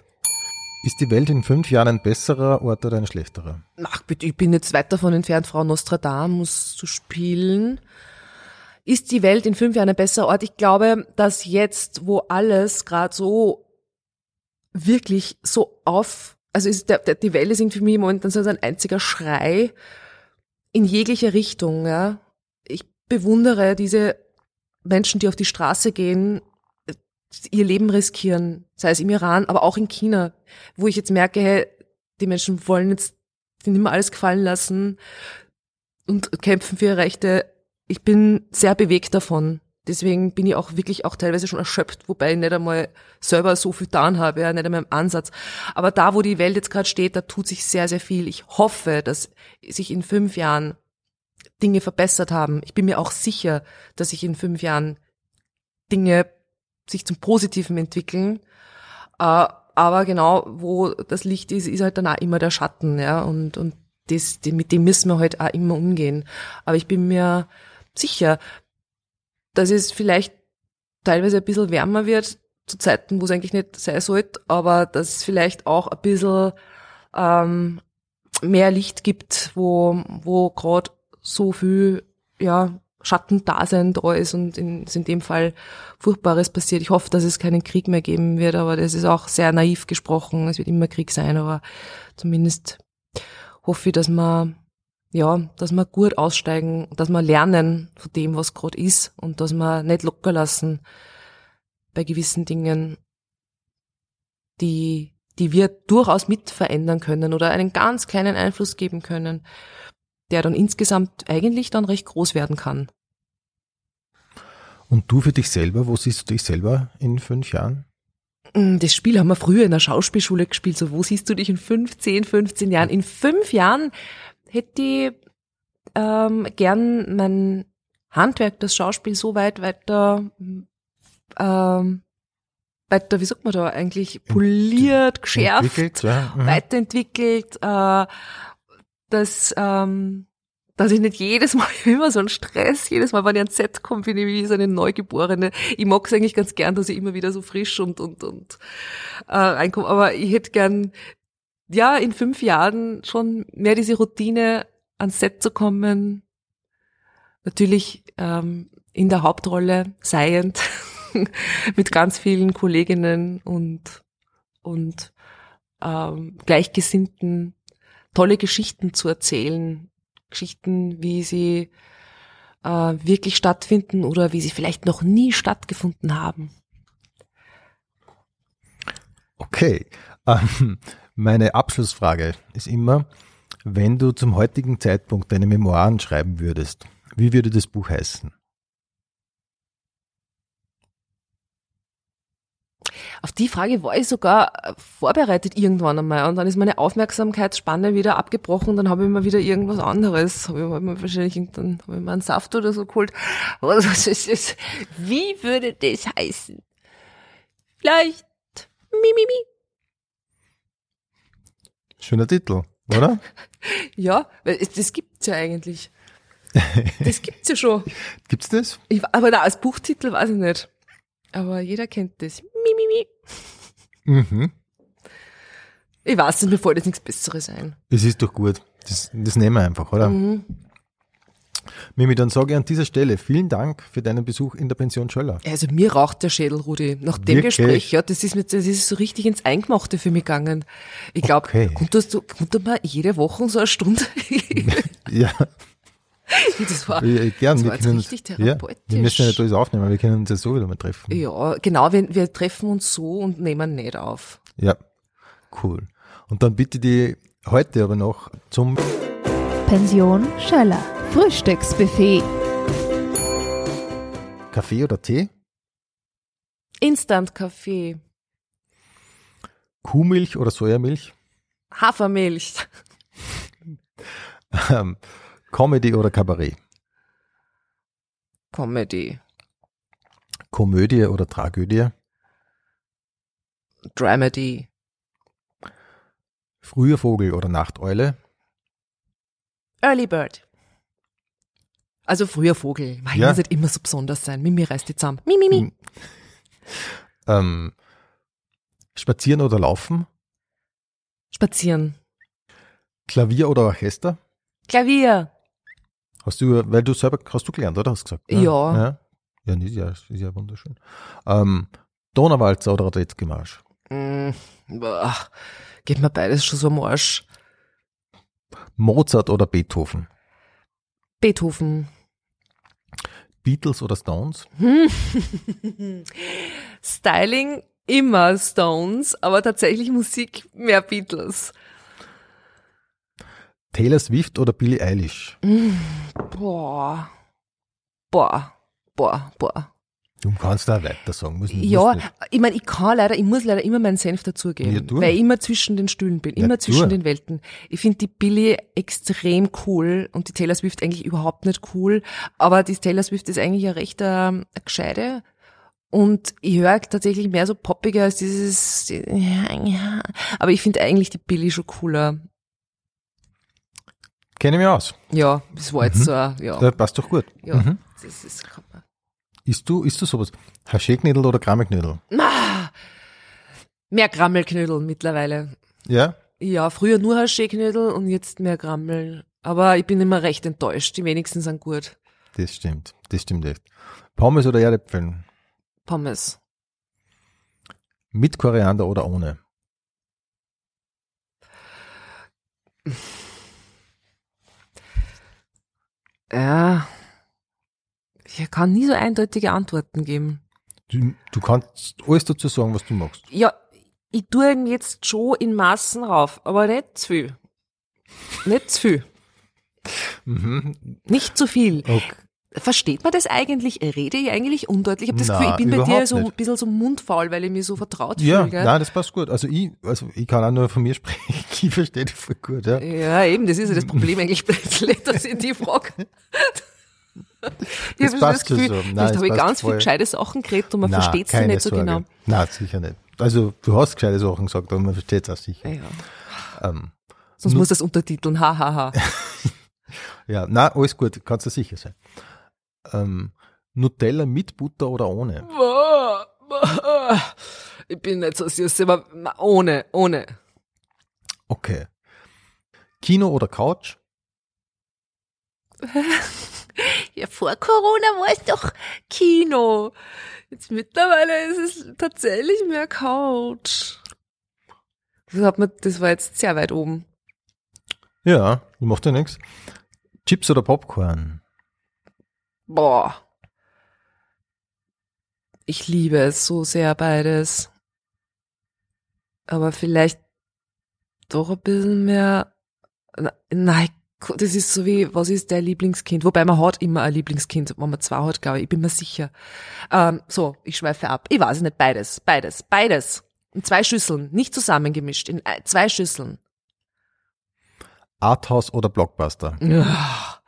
Ist die Welt in fünf Jahren ein besserer Ort oder ein schlechterer? Ach bitte, ich bin jetzt weit davon entfernt, Frau Nostradamus zu spielen. Ist die Welt in fünf Jahren ein besserer Ort? Ich glaube, dass jetzt, wo alles gerade so wirklich so auf, also ist der, der, die Welt ist irgendwie für mich momentan so ein einziger Schrei in jeglicher Richtung. Ja. Ich bewundere diese Menschen, die auf die Straße gehen, ihr Leben riskieren, sei es im Iran, aber auch in China, wo ich jetzt merke, hey, die Menschen wollen jetzt nicht mehr alles gefallen lassen und kämpfen für ihre Rechte. Ich bin sehr bewegt davon. Deswegen bin ich auch wirklich auch teilweise schon erschöpft, wobei ich nicht einmal selber so viel getan habe, ja, nicht einmal im Ansatz. Aber da, wo die Welt jetzt gerade steht, da tut sich sehr, sehr viel. Ich hoffe, dass sich in fünf Jahren Dinge verbessert haben. Ich bin mir auch sicher, dass sich in fünf Jahren Dinge sich zum Positiven entwickeln. Äh, aber genau, wo das Licht ist, ist halt dann auch immer der Schatten, ja, und, und das, mit dem müssen wir halt auch immer umgehen. Aber ich bin mir sicher, dass es vielleicht teilweise ein bisschen wärmer wird, zu Zeiten, wo es eigentlich nicht sein sollte, aber dass es vielleicht auch ein bisschen ähm, mehr Licht gibt, wo, wo gerade so viel ja, Schattendasein da ist und in, in dem Fall Furchtbares passiert. Ich hoffe, dass es keinen Krieg mehr geben wird, aber das ist auch sehr naiv gesprochen. Es wird immer Krieg sein, aber zumindest hoffe ich, dass man ja, dass wir gut aussteigen, dass wir lernen von dem, was gerade ist und dass wir nicht locker lassen bei gewissen Dingen, die, die wir durchaus mit verändern können oder einen ganz kleinen Einfluss geben können, der dann insgesamt eigentlich dann recht groß werden kann. Und du für dich selber, wo siehst du dich selber in fünf Jahren? Mm, das Spiel haben wir früher in der Schauspielschule gespielt. So, wo siehst du dich in fünf, zehn, 15 Jahren? In fünf Jahren hätte ich ähm, gern mein Handwerk, das Schauspiel so weit weiter, ähm, weiter, wie sagt man da eigentlich, poliert, geschärft, ja. mhm. weiterentwickelt, äh, dass, ähm, dass ich nicht jedes Mal [LAUGHS] immer so einen Stress, jedes Mal, wenn ich ans Set komme, bin ich wie so eine Neugeborene. Ich mag es eigentlich ganz gern, dass ich immer wieder so frisch und, und, und äh, reinkomme, aber ich hätte gern ja, in fünf Jahren schon mehr diese Routine ans Set zu kommen. Natürlich ähm, in der Hauptrolle seiend [LAUGHS] mit ganz vielen Kolleginnen und und ähm, Gleichgesinnten tolle Geschichten zu erzählen, Geschichten, wie sie äh, wirklich stattfinden oder wie sie vielleicht noch nie stattgefunden haben. Okay. [LAUGHS] Ähm, meine Abschlussfrage ist immer, wenn du zum heutigen Zeitpunkt deine Memoiren schreiben würdest, wie würde das Buch heißen? Auf die Frage war ich sogar äh, vorbereitet irgendwann einmal und dann ist meine Aufmerksamkeitsspanne wieder abgebrochen, dann habe ich mir wieder irgendwas anderes, habe ich mir wahrscheinlich irgendeinen, habe ich mir einen Saft oder so geholt. Was ist das? Wie würde das heißen? Vielleicht Mimimi. Schöner Titel, oder? [LAUGHS] Ja, weil es- das gibt's ja eigentlich. Das gibt's ja schon. [LAUGHS] Gibt's das? Ich, aber na, als Buchtitel weiß ich nicht. Aber jeder kennt das. Mimimi. Mhm. Ich weiß nicht, mir fällt jetzt nichts Besseres ein. Es ist doch gut. Das, das nehmen wir einfach, oder? Mhm. Mimi, dann sage ich an dieser Stelle vielen Dank für deinen Besuch in der Pension Schöller. Also mir raucht der Schädel, Rudi. Nach dem Wirklich? Gespräch, ja, das ist mir, das ist so richtig ins Eingemachte für mich gegangen. Ich glaube, Okay. konntest du, konnte man jede Woche so eine Stunde? [LAUGHS] [LAUGHS] Ja, das war, äh, gern. das wir war jetzt können richtig uns, ja, therapeutisch. wir müssen ja nicht alles aufnehmen, wir können uns ja so wieder mal treffen. Ja, genau, wir, wir treffen uns so und nehmen nicht auf. Ja, cool. Und dann bitte die heute aber noch zum Pension Schöller. Frühstücksbuffet. Kaffee oder Tee, Instant-Kaffee, Kuhmilch oder Sojamilch, Hafermilch, [LAUGHS] ähm, Comedy oder Kabarett, Comedy, Komödie oder Tragödie, Dramedy, früher Vogel oder Nachteule, Early Bird. Also früher Vogel. Man Ja. muss nicht immer so besonders sein. Mimi reißt die zusammen. Mimi, Mimi. Hm. ähm, Spazieren oder Laufen, Spazieren. Klavier oder Orchester. Klavier. Hast du, weil du selber, hast du gelernt, oder? Hast du gesagt? ne? Ja. Ja, ja, nicht, ja, ist ja wunderschön. Ähm, Donauwalzer oder Radetzky-Marsch. Mm, geht mir beides schon so am Arsch. Mozart oder Beethoven. Beethoven. Beatles oder Stones. [LAUGHS] Styling immer Stones, aber tatsächlich Musik mehr Beatles. Taylor Swift oder Billie Eilish. Boah. Boah. Boah. Boah. Du kannst da weiter sagen. Muss, muss Ja, ich meine, ich kann leider, ich muss leider immer meinen Senf dazugeben, Ja, weil ich immer zwischen den Stühlen bin, immer Ja, zwischen den Welten. Ich finde die Billie extrem cool und die Taylor Swift eigentlich überhaupt nicht cool, aber die Taylor Swift ist eigentlich eine recht ähm, eine gescheite und ich höre tatsächlich mehr so poppiger als dieses, aber ich finde eigentlich die Billie schon cooler. Kenne mich aus. Ja, das war jetzt Mhm. so, ein- ja, Das passt doch gut. ja, Mhm. das ist, kann man- Isst du, isst du sowas? Hascheknödel oder Krammeknödel? Ah, mehr Grammelknödel mittlerweile. Ja? Ja, früher nur Hascheknödel und jetzt mehr Grammel. Aber ich bin immer recht enttäuscht. Die wenigsten sind gut. Das stimmt. Das stimmt echt. Pommes oder Erdäpfeln? Pommes. Mit Koriander oder ohne? Ja. Ich kann nie so eindeutige Antworten geben. Du, du kannst alles dazu sagen, was du magst. Ja, ich tue ihn jetzt schon in Massen rauf, aber nicht zu viel. Nicht zu viel. Mhm. Nicht zu viel. Okay. Versteht man das eigentlich? Rede ich eigentlich undeutlich? Ich habe das Na, Gefühl, ich bin bei dir so ein bisschen so mundfaul, weil ich mich so vertraut Ja, fühle. Gell? nein, das passt gut. Also ich, also ich kann auch nur von mir [LAUGHS] sprechen. Ich verstehe dich voll gut, ja. Ja, eben, das ist ja das Problem eigentlich plötzlich, dass ich die frage. [LAUGHS] Ich Das habe passt das Gefühl, so. Nein, vielleicht das habe ich ganz voll. viel gescheite Sachen geredet und man versteht sie nicht so Sorge. genau. Nein, sicher nicht. Also du hast gescheite Sachen gesagt, aber man versteht es auch sicher. Ja. Ähm, Sonst muss das untertiteln, hahaha. [LAUGHS] ja, na, alles gut, kannst du sicher sein. Ähm, Nutella mit Butter oder ohne? [LAUGHS] Ich bin nicht so süß, aber ohne, ohne. Okay. Kino oder Couch? [LAUGHS] [LAUGHS] Ja, vor Corona war es doch Kino. Jetzt mittlerweile ist es tatsächlich mehr Couch. Das, hat mir, das war jetzt sehr weit oben. Ja, macht ja nichts. Chips oder Popcorn? Boah. Ich liebe es so sehr beides. aber vielleicht doch ein bisschen mehr, nein, das ist so wie, was ist dein Lieblingskind? Wobei man hat immer ein Lieblingskind, wenn man zwei hat, glaube ich, ich bin mir sicher. Ähm, so, ich schweife ab. Ich weiß nicht, beides, beides, beides. In zwei Schüsseln, nicht zusammengemischt, in zwei Schüsseln. Arthouse oder Blockbuster? Ja.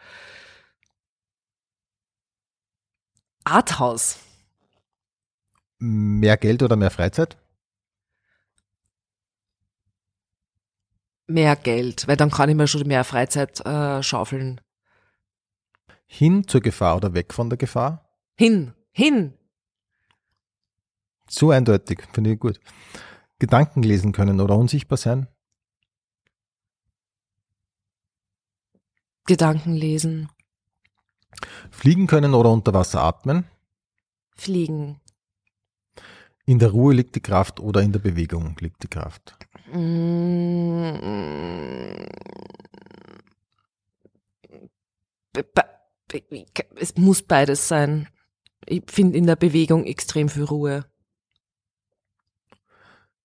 Arthouse. Mehr Geld oder mehr Freizeit? Mehr Geld, weil dann kann ich mir schon mehr Freizeit äh, schaufeln. Hin zur Gefahr oder weg von der Gefahr? Hin, hin. So eindeutig, finde ich gut. Gedanken lesen können oder unsichtbar sein? Gedanken lesen. Fliegen können oder unter Wasser atmen? Fliegen. In der Ruhe liegt die Kraft oder in der Bewegung liegt die Kraft? Es muss beides sein. Ich finde in der Bewegung extrem viel Ruhe.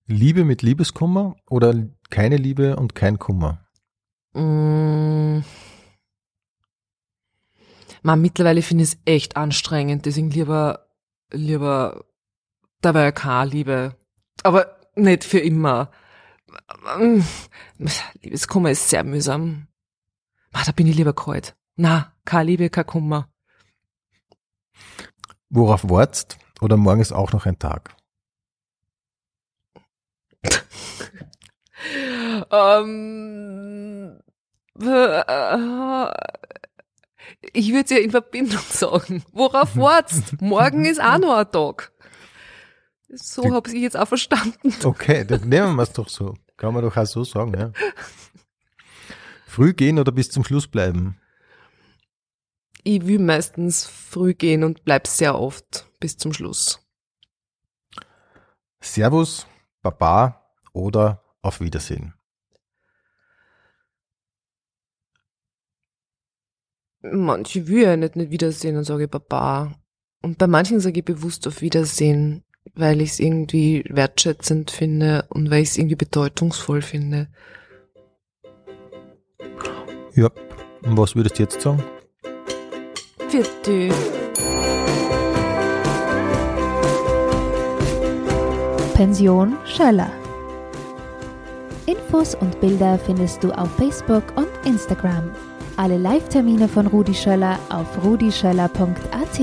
Liebe mit Liebeskummer oder keine Liebe und kein Kummer? Mm. Man, mittlerweile finde ich es echt anstrengend, deswegen lieber, lieber dabei keine Liebe. Aber nicht für immer. Liebeskummer ist sehr mühsam. Ah, da bin ich lieber kalt. Na, keine Liebe, kein Kummer. Worauf wartest? Oder morgen ist auch noch ein Tag? [LAUGHS] ähm, ich würde es ja in Verbindung [LAUGHS] sagen. Worauf wartest? Morgen ist auch noch ein Tag. So habe ich jetzt auch verstanden. Okay, dann nehmen wir es doch so. Kann man doch auch so sagen, ja. Früh gehen oder bis zum Schluss bleiben? Ich will meistens früh gehen und bleib sehr oft bis zum Schluss. Servus, Baba oder auf Wiedersehen? Manche will ja nicht, nicht Wiedersehen und sage Baba. Und bei manchen sage ich bewusst auf Wiedersehen, weil ich es irgendwie wertschätzend finde und weil ich es irgendwie bedeutungsvoll finde. Ja, und was würdest du jetzt sagen? Vierte. Pension Schöller. Infos und Bilder findest du auf Facebook und Instagram. Alle Live-Termine von Rudi Schöller auf rudischöller.at.